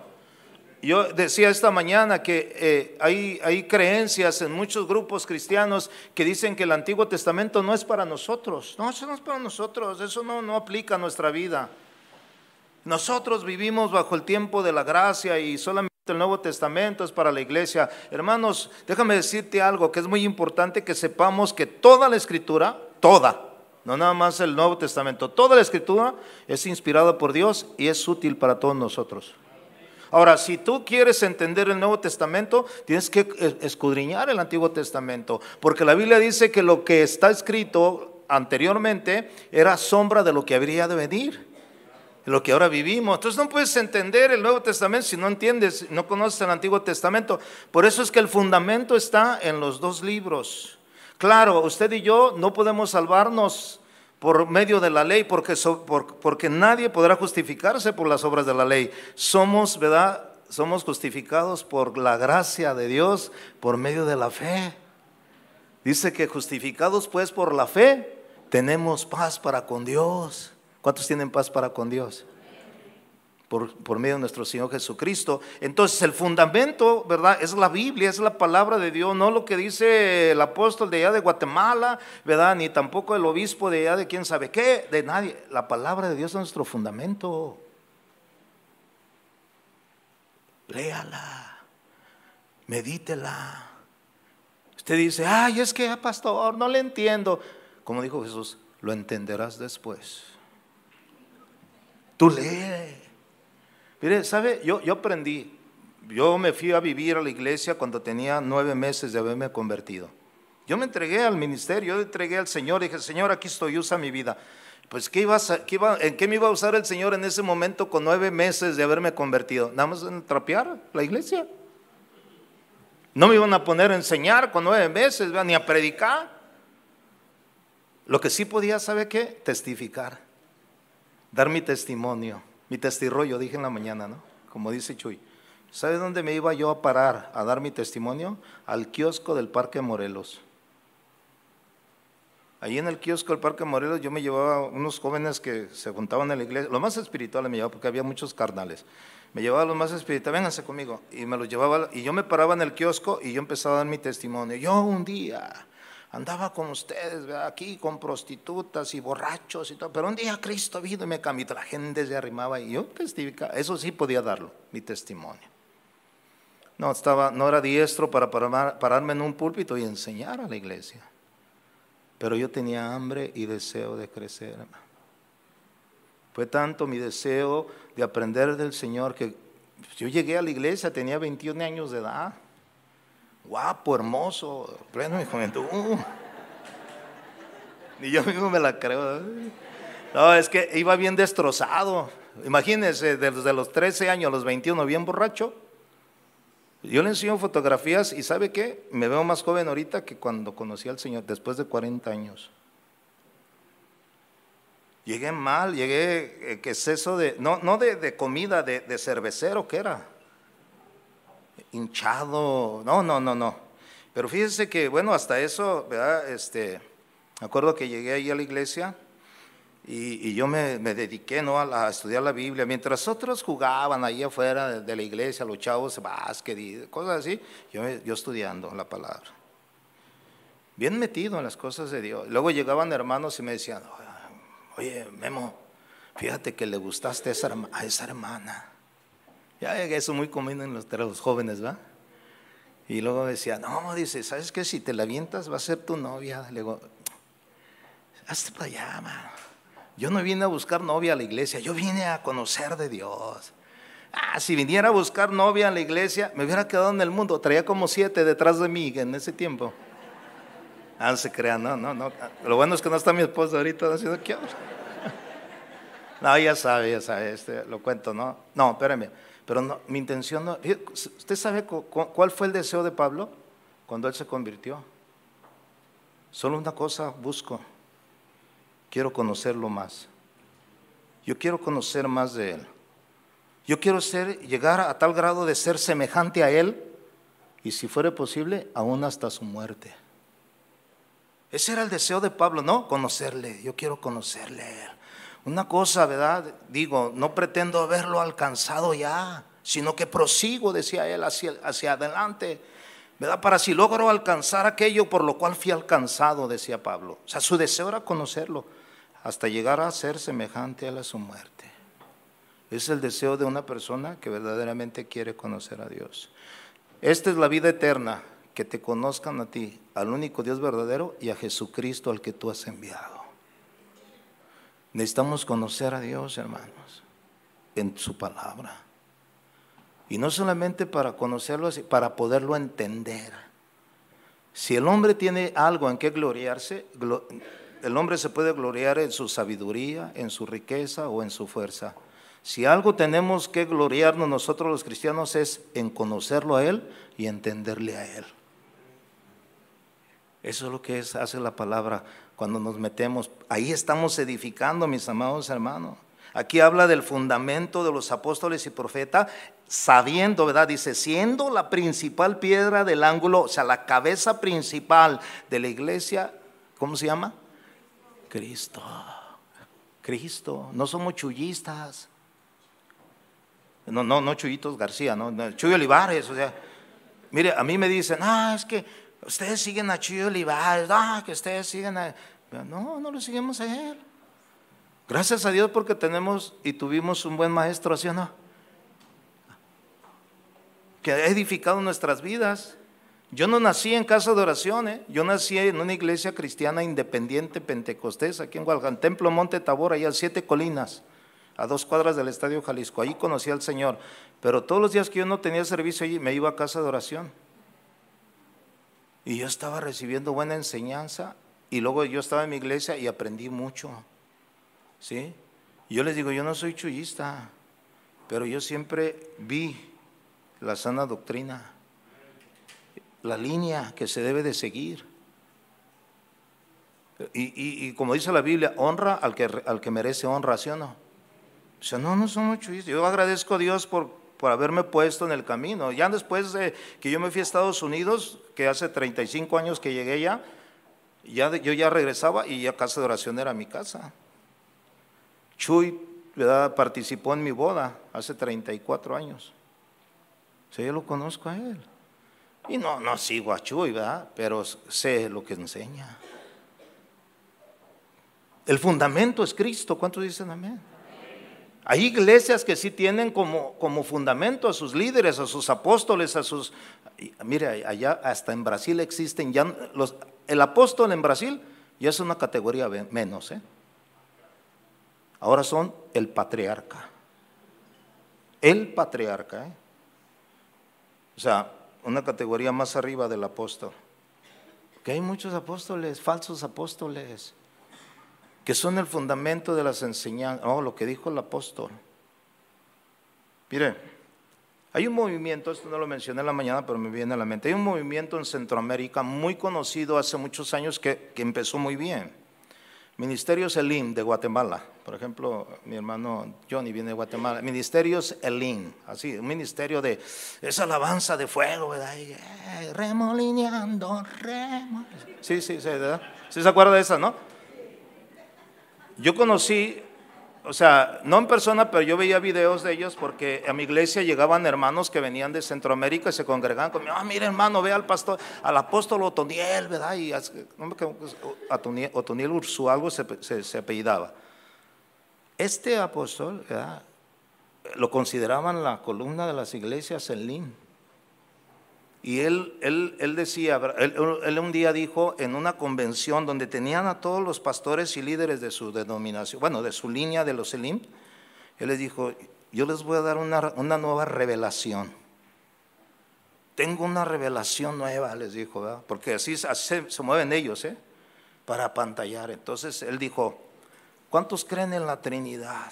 Yo decía esta mañana que eh, hay, creencias en muchos grupos cristianos que dicen que el Antiguo Testamento no es para nosotros. No, eso no es para nosotros, eso no aplica a nuestra vida. Nosotros vivimos bajo el tiempo de la gracia y solamente el Nuevo Testamento es para la iglesia. Hermanos, déjame decirte algo que es muy importante que sepamos que toda la escritura, toda, no nada más el Nuevo Testamento, toda la escritura es inspirada por Dios y es útil para todos nosotros. Ahora, si tú quieres entender el Nuevo Testamento, tienes que escudriñar el Antiguo Testamento, porque la Biblia dice que lo que está escrito anteriormente era sombra de lo que habría de venir. lo que ahora vivimos. Entonces no puedes entender el Nuevo Testamento si no entiendes, no conoces el Antiguo Testamento. Por eso es que el fundamento está en los dos libros. Claro, usted y yo no podemos salvarnos por medio de la ley porque, porque nadie podrá justificarse por las obras de la ley. Somos, ¿verdad? Somos justificados por la gracia de Dios por medio de la fe. Dice que justificados pues por la fe tenemos paz para con Dios. ¿Cuántos tienen paz para con Dios? Por, medio de nuestro Señor Jesucristo. Entonces el fundamento, ¿verdad? Es la Biblia, es la palabra de Dios, no lo que dice el apóstol de allá de Guatemala, ¿verdad? Ni tampoco el obispo de allá de quién sabe qué, de nadie. La palabra de Dios es nuestro fundamento. Léala, medítela. Usted dice, ay, es que, pastor, no le entiendo. Como dijo Jesús, lo entenderás después. Tú lee. Mire, ¿sabe? Yo, yo aprendí. Yo me fui a vivir a la iglesia cuando tenía nueve meses de haberme convertido. Yo me entregué al ministerio, yo entregué al Señor y dije, Señor, aquí estoy, usa mi vida. Pues, ¿qué iba qué iba, ¿en qué me iba a usar el Señor en ese momento con nueve meses de haberme convertido? Nada más en trapear la iglesia. No me iban a poner a enseñar con nueve meses, ni a predicar. Lo que sí podía, ¿sabe qué? Testificar dar mi testimonio, mi testirrollo, dije en la mañana, ¿no? Como dice Chuy. ¿Sabe dónde me iba yo a parar a dar mi testimonio? Al kiosco del Parque Morelos. Allí en el kiosco del Parque Morelos yo me llevaba unos jóvenes que se juntaban en la iglesia, los más espirituales me llevaba porque había muchos carnales. Me llevaba a los más espirituales, vénganse conmigo. Y me los llevaba, y yo me paraba en el kiosco y yo empezaba a dar mi testimonio. Yo un día andaba con ustedes, aquí con prostitutas y borrachos y todo, pero un día Cristo vino y me cambió, la gente se arrimaba y yo testificaba, eso sí podía darlo, mi testimonio. No, estaba, no era diestro para pararme en un púlpito y enseñar a la iglesia, pero yo tenía hambre y deseo de crecer. Fue tanto mi deseo de aprender del Señor que yo llegué a la iglesia, tenía 21 años de edad guapo, hermoso, pleno mi juventud. Y yo mismo me la creo. No, es que iba bien destrozado. Imagínense, desde los 13 años a los 21, bien borracho. Yo le enseño fotografías y ¿sabe qué? Me veo más joven ahorita que cuando conocí al Señor, después de 40 años. Llegué mal, llegué, eh, que exceso de, no, no de, comida, de, de cervecero, ¿qué era? Hinchado, no, no, no, no. Pero fíjese que, bueno, hasta eso, ¿verdad? Este, me acuerdo que llegué ahí a la iglesia y, yo me, dediqué ¿no? a, estudiar la Biblia. Mientras otros jugaban ahí afuera de, la iglesia, los chavos, básquet y cosas así, yo, yo estudiando la palabra. Bien metido en las cosas de Dios. Luego llegaban hermanos y me decían, oye, Memo, fíjate que le gustaste a esa hermana. Ya eso es muy común en los, jóvenes, ¿va? Y luego decía, no, dice, ¿sabes qué? Si te la avientas va a ser tu novia. Le digo, hazte para allá, mano. Yo no vine a buscar novia a la iglesia, yo vine a conocer de Dios. Ah, si viniera a buscar novia en la iglesia, me hubiera quedado en el mundo. Traía como siete detrás de mí en ese tiempo. Ah, no se crean, no, no, no. Lo bueno es que no está mi esposa ahorita haciendo qué No, ya sabe, ya sabe, este, lo cuento, ¿no? No, espérame. Pero no, mi intención no... ¿Usted sabe cuál fue el deseo de Pablo cuando él se convirtió? Solo una cosa busco. Quiero conocerlo más. Yo quiero conocer más de él. Yo quiero ser, llegar a tal grado de ser semejante a él y si fuera posible, aún hasta su muerte. Ese era el deseo de Pablo, ¿no? Conocerle. Yo quiero conocerle a él. Una cosa, ¿verdad? Digo, no pretendo haberlo alcanzado ya, sino que prosigo, decía él, hacia, adelante, ¿verdad? Para si logro alcanzar aquello por lo cual fui alcanzado, decía Pablo. O sea, su deseo era conocerlo, hasta llegar a ser semejante a la su muerte. Es el deseo de una persona que verdaderamente quiere conocer a Dios. Esta es la vida eterna, que te conozcan a ti, al único Dios verdadero y a Jesucristo al que tú has enviado. Necesitamos conocer a Dios, hermanos, en su palabra. Y no solamente para conocerlo, para poderlo entender. Si el hombre tiene algo en que gloriarse, el hombre se puede gloriar en su sabiduría, en su riqueza o en su fuerza. Si algo tenemos que gloriarnos nosotros los cristianos es en conocerlo a Él y entenderle a Él. Eso es lo que es, hace la palabra cuando nos metemos. Ahí estamos edificando, mis amados hermanos. Aquí habla del fundamento de los apóstoles y profetas, sabiendo, ¿verdad? Dice, siendo la principal piedra del ángulo, o sea, la cabeza principal de la iglesia, ¿cómo se llama? Cristo. Cristo. No somos chullistas. No, no, no Chuyitos García, no, Chuy Olivares, o sea. Mire, a mí me dicen, ah, es que ustedes siguen a Chuy Olivares, ah, que ustedes siguen a... No, no lo seguimos a él. Gracias a Dios porque tenemos y tuvimos un buen maestro, ¿sí o no? Que ha edificado nuestras vidas. Yo no nací en casa de oración, ¿eh? yo nací en una iglesia cristiana independiente pentecostés, aquí en Guadalajara, Templo Monte Tabor, allá en Siete Colinas, a dos cuadras del Estadio Jalisco. Ahí conocí al Señor. Pero todos los días que yo no tenía servicio allí, me iba a casa de oración. Y yo estaba recibiendo buena enseñanza. Y luego yo estaba en mi iglesia y aprendí mucho. ¿Sí? yo les digo, yo no soy chullista, pero yo siempre vi la sana doctrina, la línea que se debe de seguir. Y, como dice la Biblia, honra al que, al que merece honra, ¿sí o no? O sea, no, no somos chullistas. Yo agradezco a Dios por, por haberme puesto en el camino. Ya después de que yo me fui a Estados Unidos, que hace 35 años que llegué ya, ya yo ya regresaba y ya casa de oración era mi casa. Chuy participó en mi boda hace 34 años. Sí, yo lo conozco a él. Y no, no sigo a Chuy, ¿verdad? Pero sé lo que enseña. El fundamento es Cristo. ¿Cuántos dicen amén? Hay iglesias que sí tienen como, como fundamento a sus líderes, a sus apóstoles, a sus... Mire, allá hasta en Brasil existen ya los... El apóstol en Brasil ya es una categoría menos, ¿eh? Ahora son el patriarca. El patriarca. ¿eh? O sea, una categoría más arriba del apóstol. Que hay muchos apóstoles, falsos apóstoles, que son el fundamento de las enseñanzas. Oh, lo que dijo el apóstol. Mire, hay un movimiento, esto no lo mencioné en la mañana, pero me viene a la mente. Hay un movimiento en Centroamérica muy conocido hace muchos años que, que empezó muy bien. Ministerios Elim de Guatemala, por ejemplo, mi hermano Johnny viene de Guatemala. Ministerios Elim, así, un ministerio de esa alabanza de fuego, ¿verdad? Eh, remolineando, Sí, sí, sí, ¿verdad? ¿Sí se acuerda de esa, no? Yo conocí o sea, no en persona, pero yo veía videos de ellos porque a mi iglesia llegaban hermanos que venían de Centroamérica y se congregaban conmigo. Ah, mire hermano, ve al pastor, al apóstol Otoniel, ¿verdad? Y Otoniel Ursualgo se, se, apellidaba. Este apóstol, ¿verdad? Lo consideraban la columna de las iglesias en Lin. Y él, él, él decía, él, un día dijo en una convención donde tenían a todos los pastores y líderes de su denominación, bueno, de su línea de los Elim, él les dijo, yo les voy a dar una, una nueva revelación. Tengo una revelación nueva, les dijo, ¿verdad? porque así, se, mueven ellos, ¿eh? Para pantallar. Entonces él dijo, ¿cuántos creen en la Trinidad?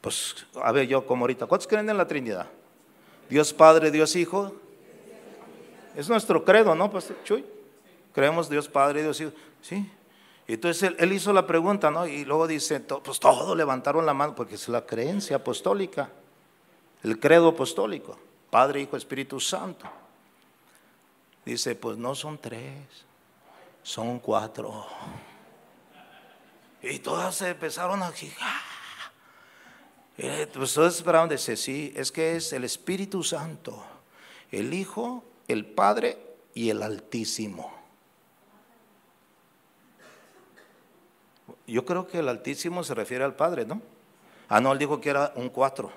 Pues, a ver, yo como ahorita, ¿cuántos creen en la Trinidad? Dios Padre, Dios Hijo, es nuestro credo, ¿no, Pastor Chuy? Creemos Dios Padre Dios Hijo. Sí. Y entonces él, hizo la pregunta, ¿no? Y luego dice, pues todos levantaron la mano, porque es la creencia apostólica, el credo apostólico, Padre, Hijo, Espíritu Santo. Dice, pues no son tres, son cuatro. Y todas se empezaron a girar. Pues todos esperaron, dice, sí, es que es el Espíritu Santo, el Hijo el Padre y el Altísimo. Yo creo que el Altísimo se refiere al Padre, ¿no? Ah, no, él dijo que era un cuatro,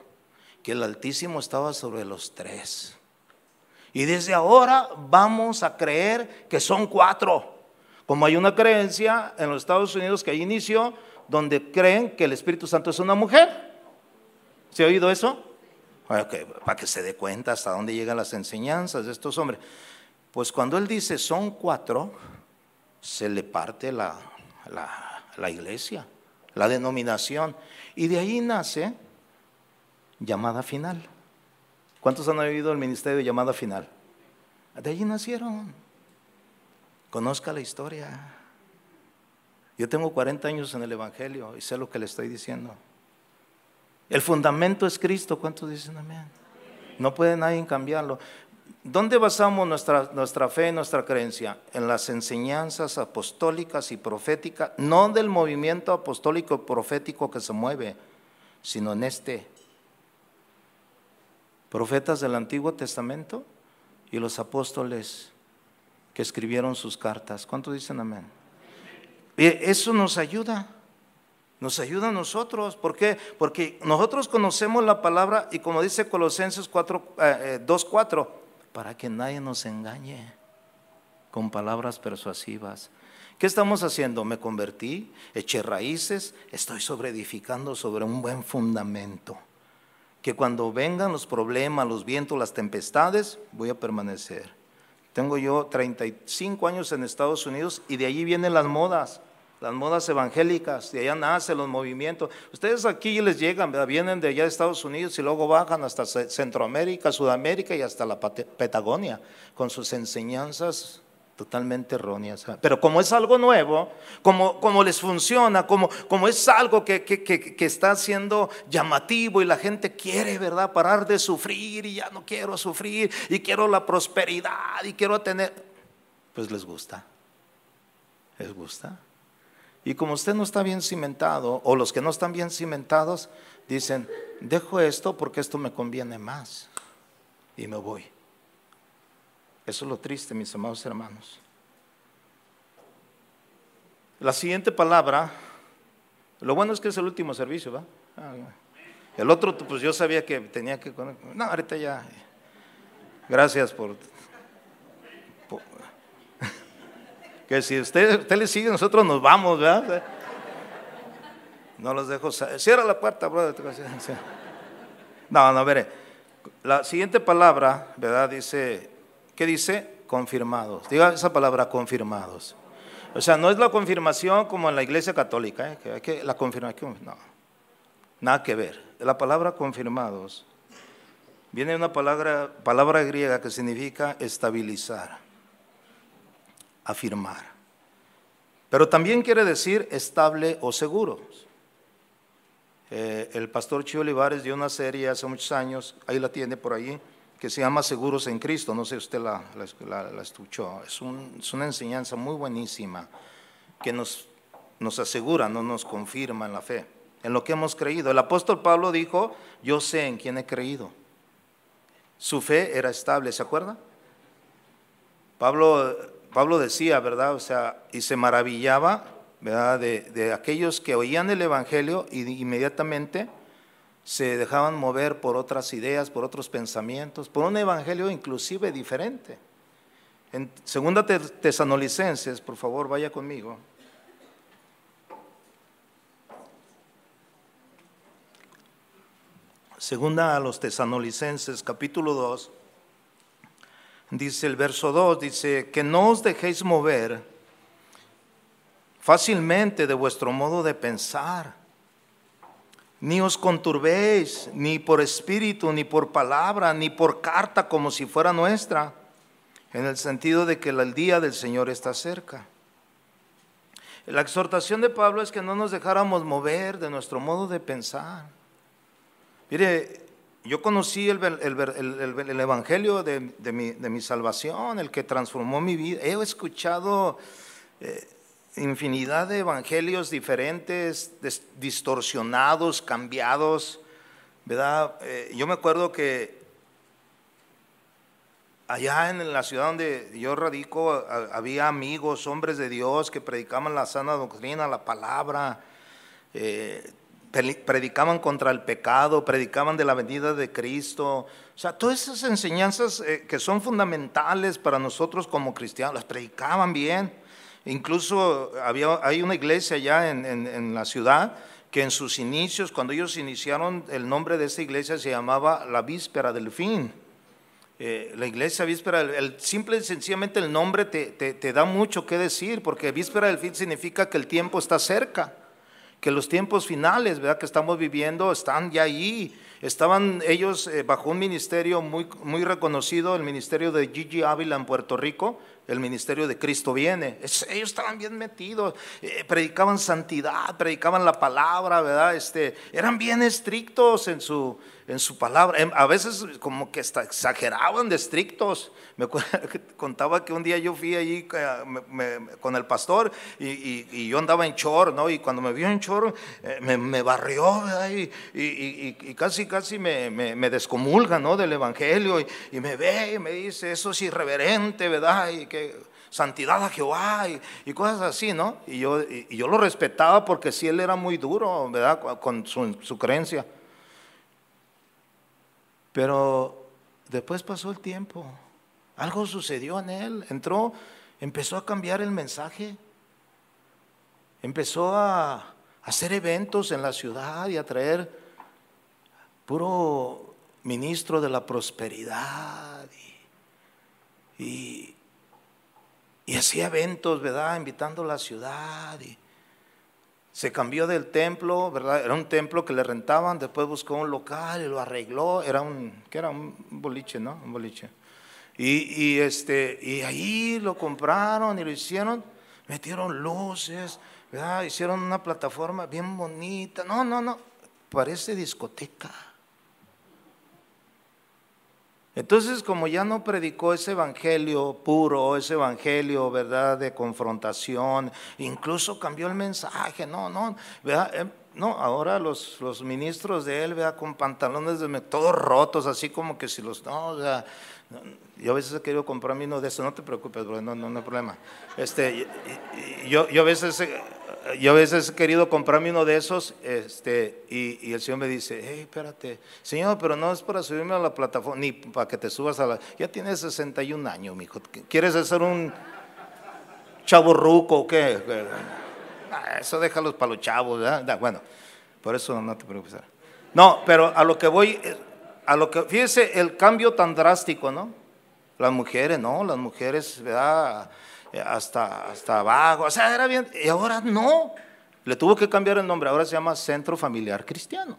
que el Altísimo estaba sobre los tres. Y desde ahora vamos a creer que son cuatro. Como hay una creencia en los Estados Unidos que ahí inició, donde creen que el Espíritu Santo es una mujer. ¿Se ha oído eso? Para que se dé cuenta hasta dónde llegan las enseñanzas de estos hombres. Pues cuando él dice son cuatro, se le parte la, la, iglesia, la denominación. Y de ahí nace llamada final. ¿Cuántos han oído el ministerio de llamada final? De allí nacieron. Conozca la historia. Yo tengo 40 años en el Evangelio y sé lo que le estoy diciendo. El fundamento es Cristo. ¿Cuántos dicen amén? No puede nadie cambiarlo. ¿Dónde basamos nuestra, nuestra fe y nuestra creencia? En las enseñanzas apostólicas y proféticas, no del movimiento apostólico y profético que se mueve, sino en este. Profetas del Antiguo Testamento y los apóstoles que escribieron sus cartas. ¿Cuántos dicen amén? Eso nos ayuda. Nos ayuda a nosotros. ¿Por qué? Porque nosotros conocemos la palabra y como dice Colosenses 4, 2, 4, para que nadie nos engañe con palabras persuasivas. ¿Qué estamos haciendo? Me convertí, eché raíces, estoy sobreedificando sobre un buen fundamento. Que cuando vengan los problemas, los vientos, las tempestades, voy a permanecer. Tengo yo 35 años en Estados Unidos y de allí vienen las modas las modas evangélicas, de allá nacen los movimientos. Ustedes aquí les llegan, vienen de allá de Estados Unidos y luego bajan hasta Centroamérica, Sudamérica y hasta la Patagonia con sus enseñanzas totalmente erróneas. Pero como es algo nuevo, como, como les funciona, como, como es algo que, que, que, está siendo llamativo y la gente quiere, ¿verdad?, parar de sufrir y ya no quiero sufrir y quiero la prosperidad y quiero tener, pues les gusta. ¿Les gusta? Y como usted no está bien cimentado, o los que no están bien cimentados, dicen, dejo esto porque esto me conviene más. Y me voy. Eso es lo triste, mis amados hermanos. La siguiente palabra, lo bueno es que es el último servicio, ¿va? Ah, el otro, pues yo sabía que tenía que... No, ahorita ya. Gracias por que si usted, usted le sigue, nosotros nos vamos, ¿verdad? No los dejo. Cierra la puerta, brother. No, no, veré. La siguiente palabra, ¿verdad? Dice, ¿qué dice? Confirmados. Diga esa palabra, confirmados. O sea, no es la confirmación como en la iglesia católica, ¿eh? la confirmación, no. Nada que ver. La palabra confirmados viene de una palabra, palabra griega que significa estabilizar afirmar. Pero también quiere decir estable o seguro. Eh, el pastor Chio Olivares dio una serie hace muchos años, ahí la tiene por ahí, que se llama Seguros en Cristo. No sé si usted la, la, escuchó. Es, una enseñanza muy buenísima que nos, nos asegura, no nos confirma en la fe, en lo que hemos creído. El apóstol Pablo dijo, yo sé en quién he creído. Su fe era estable, ¿se acuerda? Pablo Pablo decía, ¿verdad? O sea, y se maravillaba, ¿verdad? De, aquellos que oían el Evangelio y inmediatamente se dejaban mover por otras ideas, por otros pensamientos, por un Evangelio inclusive diferente. En segunda Tesanolicenses, por favor, vaya conmigo. Segunda a los Tesanolicenses, capítulo 2 dice el verso 2, dice, que no os dejéis mover fácilmente de vuestro modo de pensar, ni os conturbéis, ni por espíritu, ni por palabra, ni por carta como si fuera nuestra, en el sentido de que el día del Señor está cerca. La exhortación de Pablo es que no nos dejáramos mover de nuestro modo de pensar. Mire, yo conocí el, Evangelio de, mi, salvación, el que transformó mi vida. He escuchado eh, infinidad de evangelios diferentes, distorsionados, cambiados, ¿verdad? Eh, yo me acuerdo que allá en la ciudad donde yo radico había amigos, hombres de Dios que predicaban la sana doctrina, la palabra. Eh, predicaban contra el pecado, predicaban de la venida de Cristo. O sea, todas esas enseñanzas eh, que son fundamentales para nosotros como cristianos, las predicaban bien. Incluso había, hay una iglesia allá en, la ciudad que en sus inicios, cuando ellos iniciaron, el nombre de esa iglesia se llamaba la Víspera del Fin. Eh, la iglesia Víspera, el, simple y sencillamente el nombre te, te da mucho que decir, porque Víspera del Fin significa que el tiempo está cerca que los tiempos finales, ¿verdad? Que estamos viviendo están ya ahí. Estaban ellos eh, bajo un ministerio muy, muy reconocido, el ministerio de Gigi Ávila en Puerto Rico, el ministerio de Cristo viene. ellos estaban bien metidos, eh, predicaban santidad, predicaban la palabra, ¿verdad? Este, eran bien estrictos en su, en su palabra. Em, a veces como que exageraban de estrictos. Me contaba que un día yo fui allí eh, con el pastor y, yo andaba en chor, ¿no? Y cuando me vio en chor eh, me, barrió, Y, casi, casi me, descomulga, ¿no? Del evangelio y, me ve y me dice, eso es irreverente, ¿verdad? Y que santidad a Jehová y, cosas así, ¿no? Y yo, yo lo respetaba porque sí él era muy duro, ¿verdad? Con su, su creencia. Pero después pasó el tiempo, algo sucedió en él, entró, empezó a cambiar el mensaje, empezó a hacer eventos en la ciudad y a traer puro ministro de la prosperidad y, y, hacía eventos, ¿verdad? Invitando a la ciudad y, se cambió del templo, ¿verdad? Era un templo que le rentaban, después buscó un local y lo arregló, era un, ¿qué era? Un boliche, ¿no? Un boliche. Y, este, y ahí lo compraron y lo hicieron, metieron luces, ¿verdad? Hicieron una plataforma bien bonita. No, no, no, parece discoteca. Entonces, como ya no predicó ese evangelio puro, ese evangelio, ¿verdad?, de confrontación, incluso cambió el mensaje, no, no, ¿verdad? Em, no, ahora los, los ministros de él, ¿verdad?, con pantalones de, todos rotos, así como que si los, no, o sea, yo a veces he querido comprarme uno de esos, no te preocupes, bro, no, no, no hay problema. Este, yo, yo a veces yo a veces he querido comprarme uno de esos este, y, el Señor me dice, hey, espérate, Señor, pero no es para subirme a la plataforma, ni para que te subas a la... Ya tienes 61 años, mijo. ¿Quieres ser un chavo ruco o qué? Ah, eso déjalos para los chavos, ¿verdad? Bueno, por eso no te preocupes. No, pero a lo que voy, a lo que, fíjese el cambio tan drástico, ¿no? Las mujeres, ¿no? Las mujeres, ¿verdad? Eh, hasta, hasta abajo, o sea, era bien, y ahora no, le tuvo que cambiar el nombre, ahora se llama Centro Familiar Cristiano,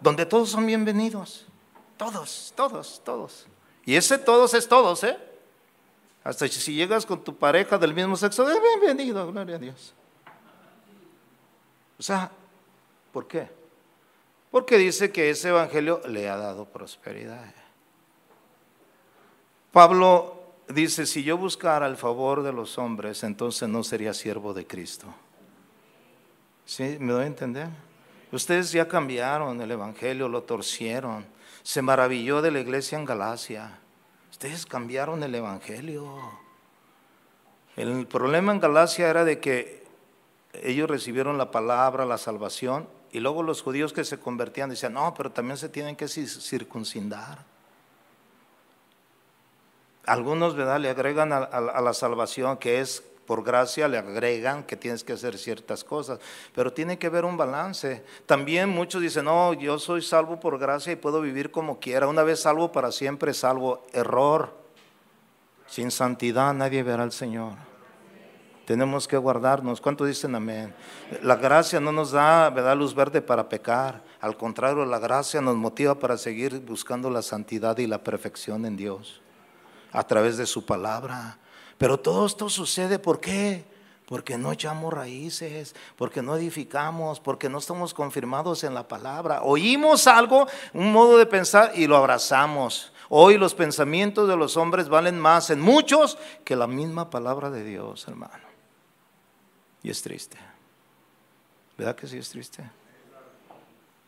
donde todos son bienvenidos, todos, todos, todos. Y ese todos es todos, ¿eh? Hasta si llegas con tu pareja del mismo sexo, es bienvenido, gloria a Dios. O sea, ¿por qué? Porque dice que ese evangelio le ha dado prosperidad. Pablo dice, si yo buscara el favor de los hombres, entonces no sería siervo de Cristo. ¿Sí? ¿Me doy a entender? Ustedes ya cambiaron el Evangelio, lo torcieron. Se maravilló de la iglesia en Galacia. Ustedes cambiaron el Evangelio. El problema en Galacia era de que ellos recibieron la palabra, la salvación, y luego los judíos que se convertían decían, no, pero también se tienen que circuncidar. Algunos le agregan a, la salvación que es por gracia, le agregan que tienes que hacer ciertas cosas, pero tiene que haber un balance. También muchos dicen, no, yo soy salvo por gracia y puedo vivir como quiera. Una vez salvo para siempre, salvo. Error. Sin santidad nadie verá al Señor. Tenemos que guardarnos. ¿Cuántos dicen amén? La gracia no nos da luz verde para pecar. Al contrario, la gracia nos motiva para seguir buscando la santidad y la perfección en Dios a través de su palabra. Pero todo esto sucede, ¿por qué? Porque no echamos raíces, porque no edificamos, porque no estamos confirmados en la palabra. Oímos algo, un modo de pensar y lo abrazamos. Hoy los pensamientos de los hombres valen más en muchos que la misma palabra de Dios, hermano. Y es triste. ¿Verdad que sí es triste?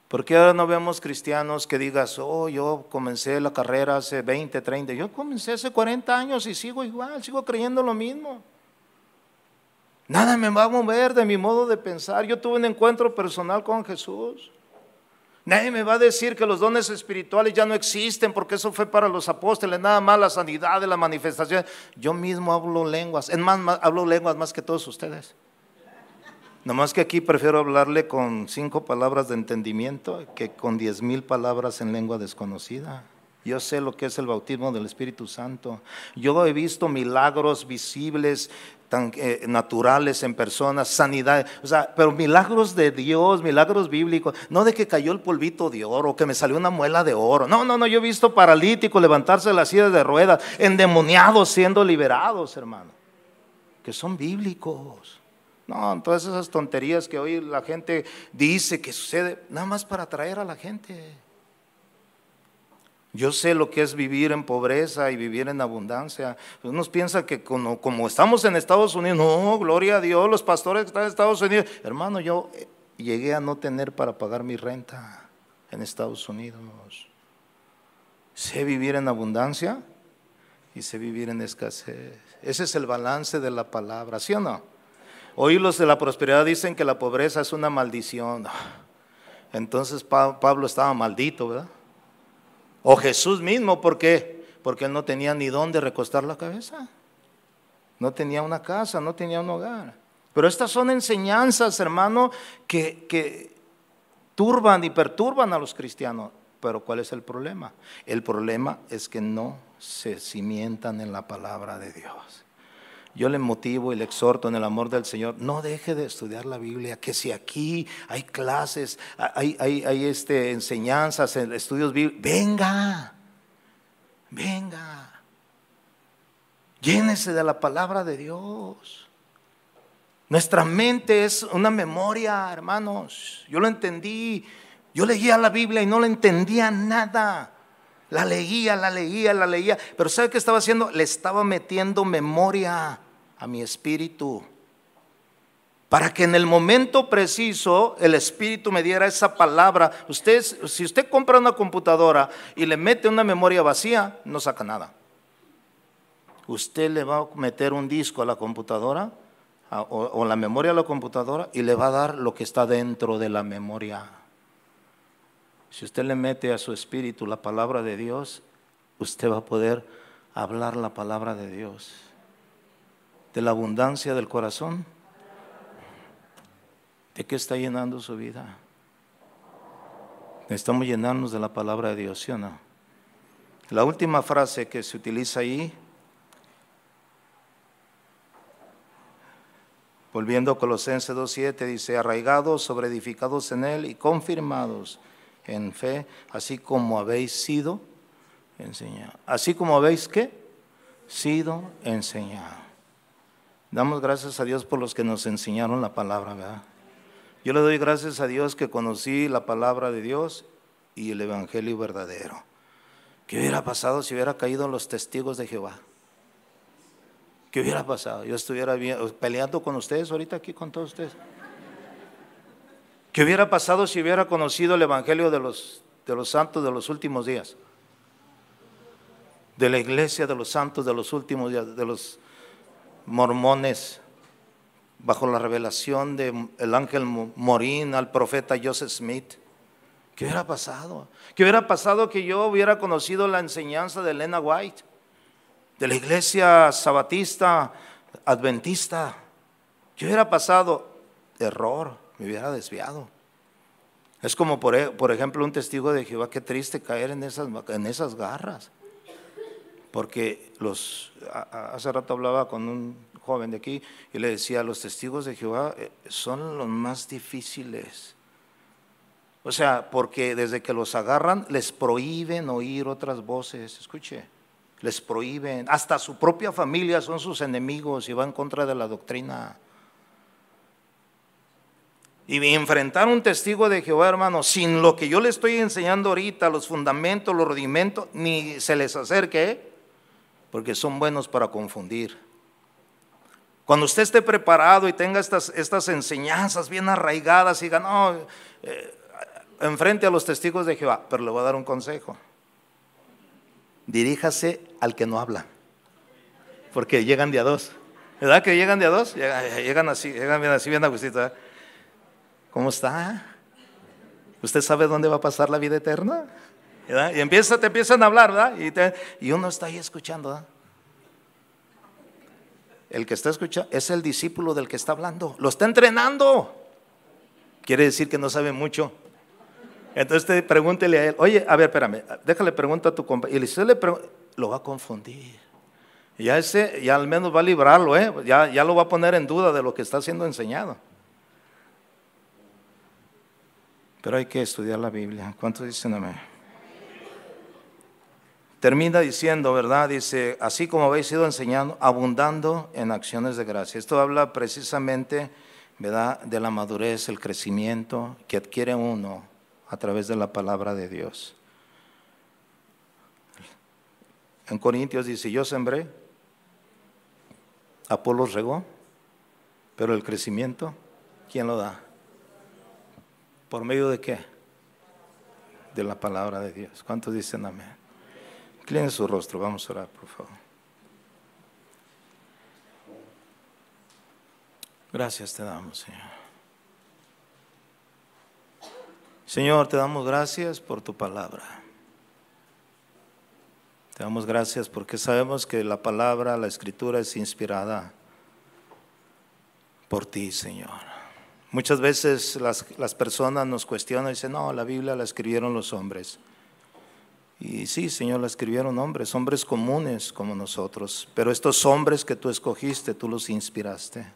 ¿Por qué ahora no vemos cristianos que digas, oh, yo comencé la carrera hace 20, 30, yo comencé hace 40 años y sigo igual, sigo creyendo lo mismo? Nada me va a mover de mi modo de pensar. Yo tuve un encuentro personal con Jesús. Nadie me va a decir que los dones espirituales ya no existen porque eso fue para los apóstoles, nada más la sanidad de la manifestación. Yo mismo hablo lenguas, en más, hablo lenguas más que todos ustedes. Nomás que aquí prefiero hablarle con cinco palabras de entendimiento que con diez mil palabras en lengua desconocida. Yo sé lo que es el bautismo del Espíritu Santo. Yo he visto milagros visibles tan eh, naturales en personas, sanidad, o sea, pero milagros de Dios, milagros bíblicos, no de que cayó el polvito de oro, que me salió una muela de oro. No, no, no, yo he visto paralíticos levantarse de la silla de ruedas, endemoniados siendo liberados, hermano, que son bíblicos. No, todas esas tonterías que hoy la gente dice que sucede, nada más para atraer a la gente. Yo sé lo que es vivir en pobreza y vivir en abundancia. Unos piensan que como, estamos en Estados Unidos, no, gloria a Dios, los pastores que están en Estados Unidos. Hermano, yo eh, llegué a no tener para pagar mi renta en Estados Unidos. Sé vivir en abundancia y sé vivir en escasez. Ese es el balance de la palabra, ¿sí o no? Hoy los de la prosperidad dicen que la pobreza es una maldición. Entonces Pablo estaba maldito, ¿verdad? O Jesús mismo, ¿por qué? Porque él no tenía ni dónde recostar la cabeza. No tenía una casa, no tenía un hogar. Pero estas son enseñanzas, hermano, que, que turban y perturban a los cristianos. Pero ¿cuál es el problema? El problema es que no se cimientan en la palabra de Dios. Yo le motivo y le exhorto en el amor del Señor, no deje de estudiar la Biblia, que si aquí hay clases, hay, hay, este, enseñanzas, estudios bíblicos, venga, venga, llénese de la palabra de Dios. Nuestra mente es una memoria, hermanos. Yo lo entendí. Yo leía la Biblia y no le entendía nada. La leía, la leía, la leía. Pero ¿sabe qué estaba haciendo? Le estaba metiendo memoria a mi espíritu. Para que en el momento preciso el espíritu me diera esa palabra. Usted, si usted compra una computadora y le mete una memoria vacía, no saca nada. Usted le va a meter un disco a la computadora o, o la memoria a la computadora y le va a dar lo que está dentro de la memoria. Si usted le mete a su espíritu la palabra de Dios, usted va a poder hablar la palabra de Dios de la abundancia del corazón? ¿De qué está llenando su vida? Necesitamos llenarnos de la palabra de Dios, ¿sí o no? La última frase que se utiliza ahí, volviendo a Colosenses 2.7, dice, arraigados, sobreedificados en Él y confirmados en fe, así como habéis sido enseñados. Así como habéis, ¿qué? Sido enseñados. Damos gracias a Dios por los que nos enseñaron la palabra, ¿verdad? Yo le doy gracias a Dios que conocí la palabra de Dios y el Evangelio verdadero. ¿Qué hubiera pasado si hubiera caído los testigos de Jehová? ¿Qué hubiera pasado? Yo estuviera peleando con ustedes ahorita aquí con todos ustedes. ¿Qué hubiera pasado si hubiera conocido el Evangelio de los, de los santos de los últimos días? De la iglesia de los santos de los últimos días, de los mormones bajo la revelación del ángel Morín al profeta Joseph Smith. ¿Qué hubiera pasado? ¿Qué hubiera pasado que yo hubiera conocido la enseñanza de Elena White, de la iglesia sabatista, adventista? ¿Qué hubiera pasado? Error, me hubiera desviado. Es como, por, e, por ejemplo, un testigo de Jehová, qué triste caer en esas, en esas garras. Porque los, hace rato hablaba con un joven de aquí y le decía, los testigos de Jehová eh, son los más difíciles. O sea, porque desde que los agarran les prohíben oír otras voces, escuche, les prohíben, hasta su propia familia son sus enemigos y van en contra de la doctrina. Y enfrentar un testigo de Jehová, hermano, sin lo que yo le estoy enseñando ahorita, los fundamentos, los rudimentos, ni se les acerque, porque son buenos para confundir. Cuando usted esté preparado y tenga estas, estas enseñanzas bien arraigadas y diga, no, eh, enfrente a los testigos de Jehová, pero le voy a dar un consejo. Diríjase al que no habla, porque llegan de a dos. ¿Verdad que llegan de a dos? Llegan, así, llegan bien así, bien a ¿Cómo está? ¿Usted sabe dónde va a pasar la vida eterna? Y empieza, te empiezan a hablar, ¿verdad? Y, uno está ahí escuchando, ¿verdad? El que está escuchando es el discípulo del que está hablando. Lo está entrenando. Quiere decir que no sabe mucho. Entonces te pregúntele a él, oye, a ver, espérame, déjale pregunta a tu compañero. Y si le lo va a confundir. Ya ese, ya al menos va a librarlo, ¿eh? ya, ya lo va a poner en duda de lo que está siendo enseñado. Pero hay que estudiar la Biblia. ¿Cuántos dicen amén? Termina diciendo, ¿verdad? Dice, así como habéis ido enseñando, abundando en acciones de gracia. Esto habla precisamente, ¿verdad? De la madurez, el crecimiento que adquiere uno a través de la palabra de Dios. En Corintios dice, yo sembré, Apolos regó, pero el crecimiento, ¿quién lo da? ¿Por medio de qué? De la palabra de Dios. ¿Cuántos dicen amén? Incline su rostro, vamos a orar, por favor. Gracias te damos, Señor. Señor, te damos gracias por tu palabra. Te damos gracias porque sabemos que la palabra, la escritura es inspirada por ti, Señor. Muchas veces las, las personas nos cuestionan y dicen, no, la Biblia la escribieron los hombres. Y sí, Señor, la escribieron hombres, hombres comunes como nosotros. Pero estos hombres que tú escogiste, tú los inspiraste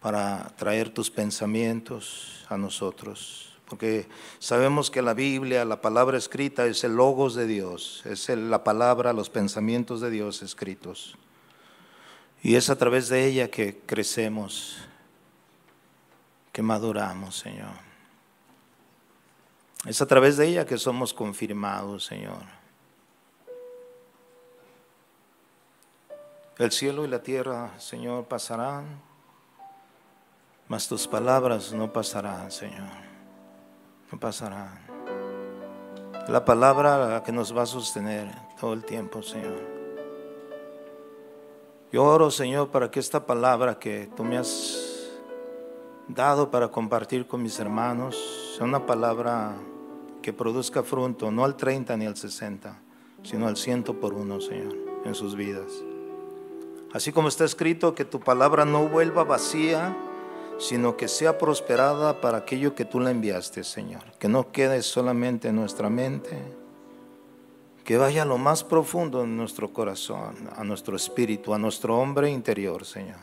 para traer tus pensamientos a nosotros porque sabemos que la Biblia, la palabra escrita, es el logos de Dios, es la palabra, los pensamientos de Dios escritos. Y es a través de ella que crecemos, que maduramos, Señor. Es a través de ella que somos confirmados, Señor. El cielo y la tierra, Señor, pasarán, mas tus palabras no pasarán, Señor no pasará. La palabra la que nos va a sostener todo el tiempo, Señor. Yo oro, Señor, para que esta palabra que tú me has dado para compartir con mis hermanos sea una palabra que produzca fruto, no al 30 ni al 60, sino al ciento por uno, Señor, en sus vidas. Así como está escrito, que tu palabra no vuelva vacía, sino que sea prosperada para aquello que tú la enviaste, Señor. Que no quede solamente en nuestra mente, que vaya a lo más profundo en nuestro corazón, a nuestro espíritu, a nuestro hombre interior, Señor.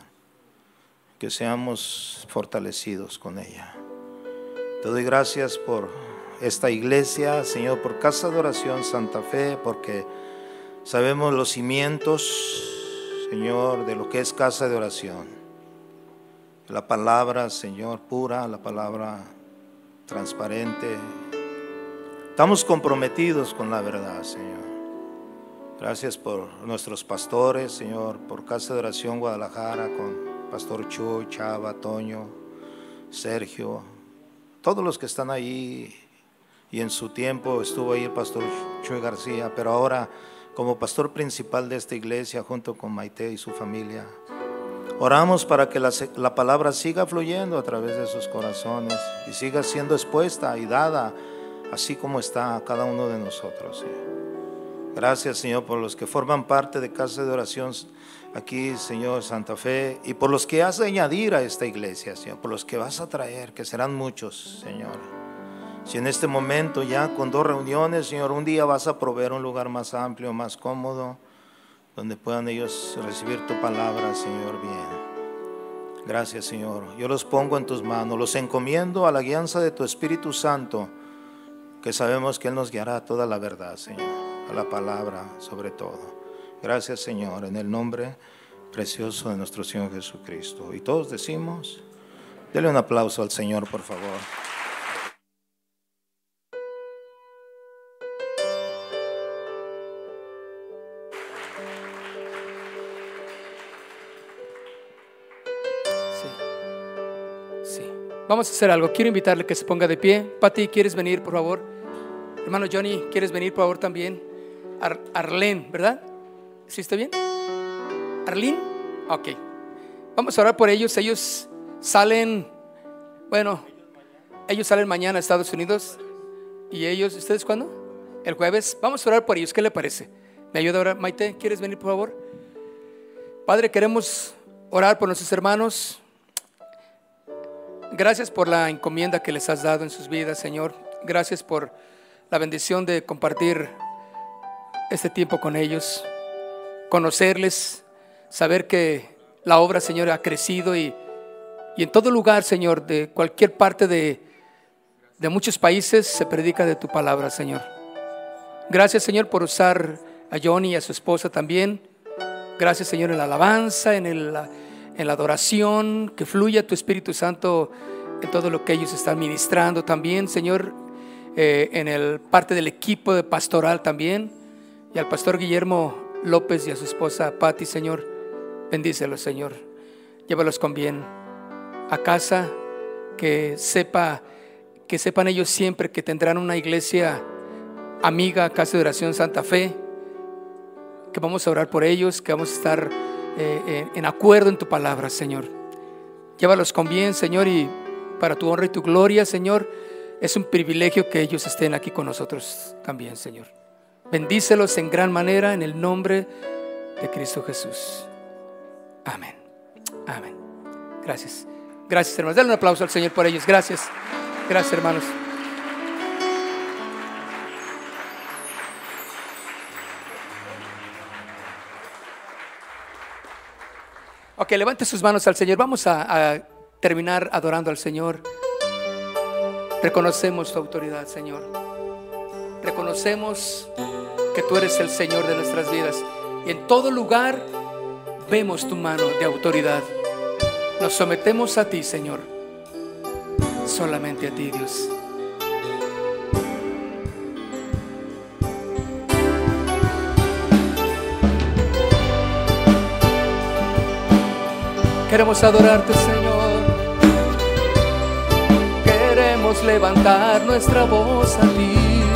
Que seamos fortalecidos con ella. Te doy gracias por esta iglesia, Señor, por Casa de Oración Santa Fe, porque sabemos los cimientos, Señor, de lo que es casa de oración la palabra, Señor, pura, la palabra transparente. Estamos comprometidos con la verdad, Señor. Gracias por nuestros pastores, Señor, por Casa de Oración Guadalajara, con Pastor Chuy, Chava, Toño, Sergio, todos los que están ahí. Y en su tiempo estuvo ahí el Pastor Chuy García, pero ahora como pastor principal de esta iglesia, junto con Maite y su familia. Oramos para que la, palabra siga fluyendo a través de sus corazones y siga siendo expuesta y dada así como está a cada uno de nosotros. Gracias, Señor, por los que forman parte de Casa de Oración aquí, Señor Santa Fe, y por los que has de añadir a esta iglesia, Señor, por los que vas a traer, que serán muchos, Señor. Si en este momento ya con dos reuniones, Señor, un día vas a proveer un lugar más amplio, más cómodo, donde puedan ellos recibir tu palabra, Señor, bien. Gracias, Señor. Yo los pongo en tus manos, los encomiendo a la guianza de tu Espíritu Santo, que sabemos que Él nos guiará a toda la verdad, Señor, a la palabra sobre todo. Gracias, Señor, en el nombre precioso de nuestro Señor Jesucristo. Y todos decimos, dele un aplauso al Señor, por favor. Vamos a hacer algo. Quiero invitarle que se ponga de pie. Pati, ¿quieres venir, por favor? Hermano Johnny, ¿quieres venir, por favor, también? Arlene, ¿verdad? ¿Sí está bien? ¿Arlene? Ok. Vamos a orar por ellos. Ellos salen, bueno, ellos salen mañana a Estados Unidos. ¿Y ellos, ustedes cuándo? El jueves. Vamos a orar por ellos. ¿Qué le parece? ¿Me ayuda ahora? Maite, ¿quieres venir, por favor? Padre, queremos orar por nuestros hermanos Gracias por la encomienda que les has dado en sus vidas, Señor. Gracias por la bendición de compartir este tiempo con ellos. conocerles, saber que la obra, Señor, ha crecido y, y en todo lugar, Señor, de cualquier parte de, de muchos países se predica de tu palabra, Señor. Gracias, Señor, por usar a Johnny y a su esposa también. Gracias, Señor, en la alabanza, en, el, en la adoración, que fluya tu Espíritu Santo en todo lo que ellos están ministrando también, Señor, eh, en el parte del equipo de pastoral también, y al pastor Guillermo López y a su esposa Patti, Señor, bendícelos, Señor, llévalos con bien a casa, que sepa, que sepan ellos siempre que tendrán una iglesia amiga, Casa de Oración Santa Fe, que vamos a orar por ellos, que vamos a estar eh, en acuerdo en tu palabra, Señor. Llévalos con bien, Señor, y para tu honra y tu gloria, Señor. Es un privilegio que ellos estén aquí con nosotros también, Señor. Bendícelos en gran manera en el nombre de Cristo Jesús. Amén. Amén. Gracias. Gracias, hermanos. Dale un aplauso al Señor por ellos. Gracias. Gracias, hermanos. Ok, levante sus manos al Señor. Vamos a, a terminar adorando al Señor. Reconocemos tu autoridad, Señor. Reconocemos que tú eres el Señor de nuestras vidas. Y en todo lugar vemos tu mano de autoridad. Nos sometemos a ti, Señor. Solamente a ti, Dios. Queremos adorarte, Señor. Queremos levantar nuestra voz a ti.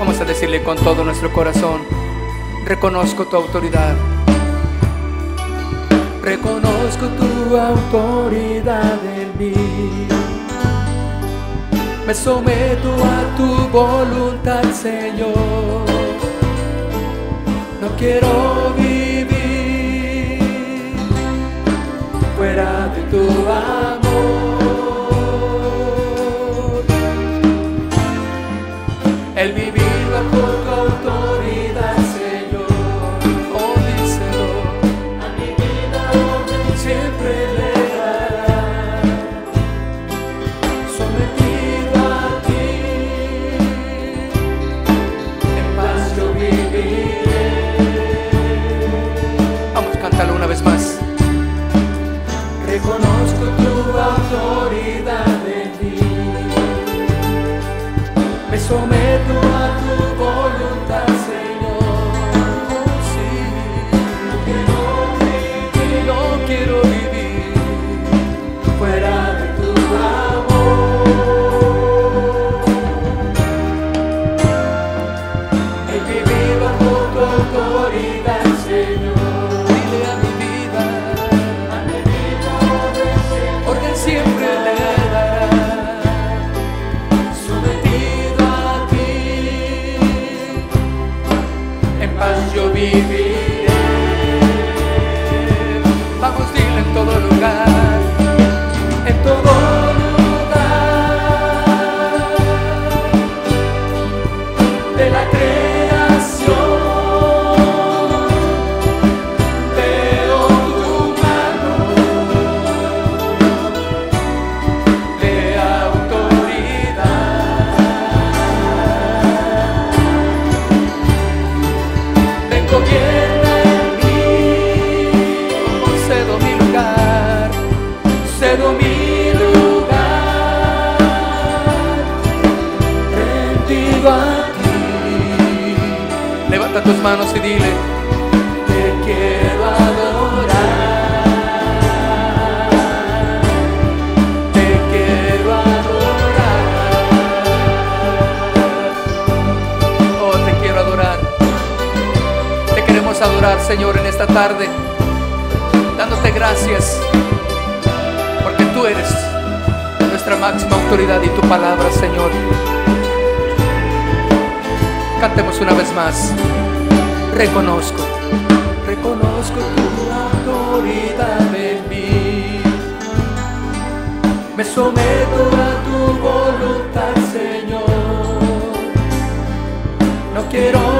Vamos a decirle con todo nuestro corazón, reconozco tu autoridad. Reconozco tu autoridad en mí. Me someto a tu voluntad, Señor. No quiero vivir nuestra máxima autoridad y tu palabra, Señor. Cantemos una vez más. Reconozco, reconozco tu autoridad en mí. Me someto a tu voluntad, Señor. No quiero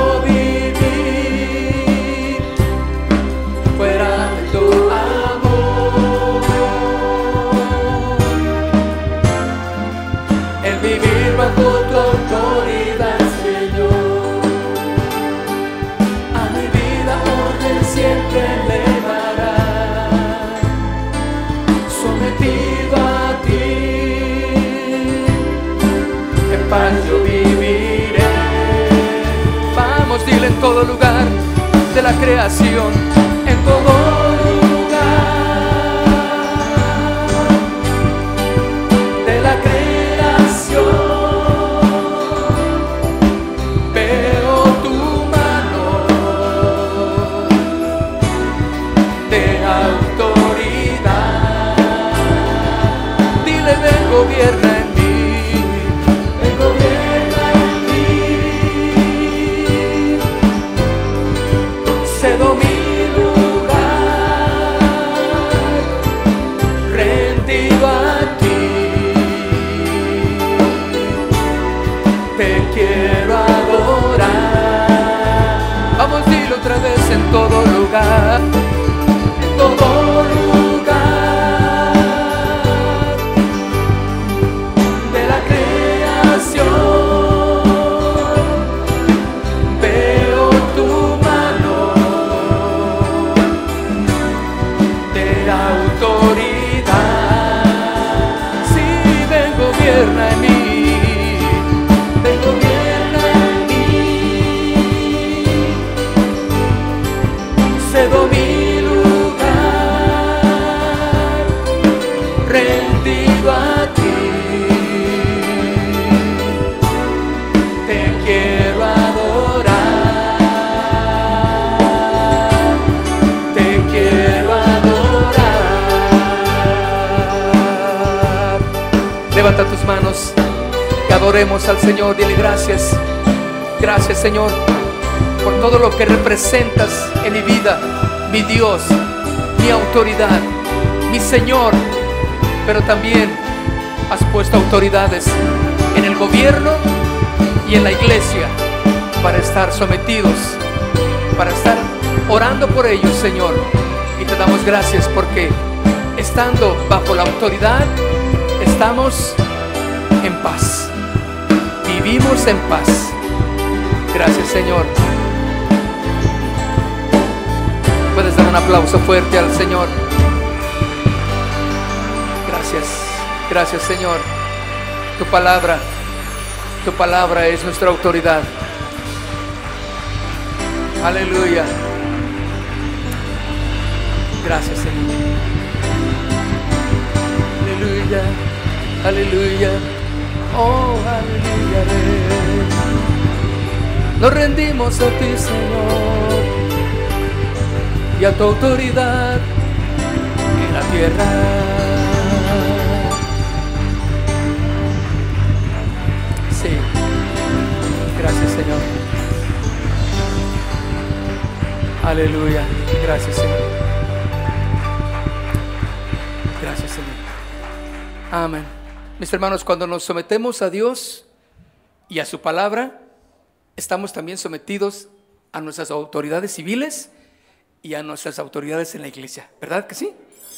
todo lugar de la creación, en todo Levanta tus manos, que adoremos al Señor, dile gracias. Gracias Señor por todo lo que representas en mi vida, mi Dios, mi autoridad, mi Señor, pero también has puesto autoridades en el gobierno y en la iglesia para estar sometidos, para estar orando por ellos, Señor. Y te damos gracias porque estando bajo la autoridad, estamos paz. Vivimos en paz. Gracias, Señor. Puedes dar un aplauso fuerte al Señor. Gracias, gracias Señor. Tu palabra, tu palabra es nuestra autoridad. Aleluya. Gracias Señor. Aleluya, aleluya. Oh, aleluya. Nos rendimos a ti, Señor y a tu autoridad en la tierra. Sí, gracias Señor. Aleluya, gracias Señor. Gracias Señor. Amén. Mis hermanos, cuando nos sometemos a Dios y a su palabra, estamos también sometidos a nuestras autoridades civiles y a nuestras autoridades en la iglesia. ¿Verdad que sí?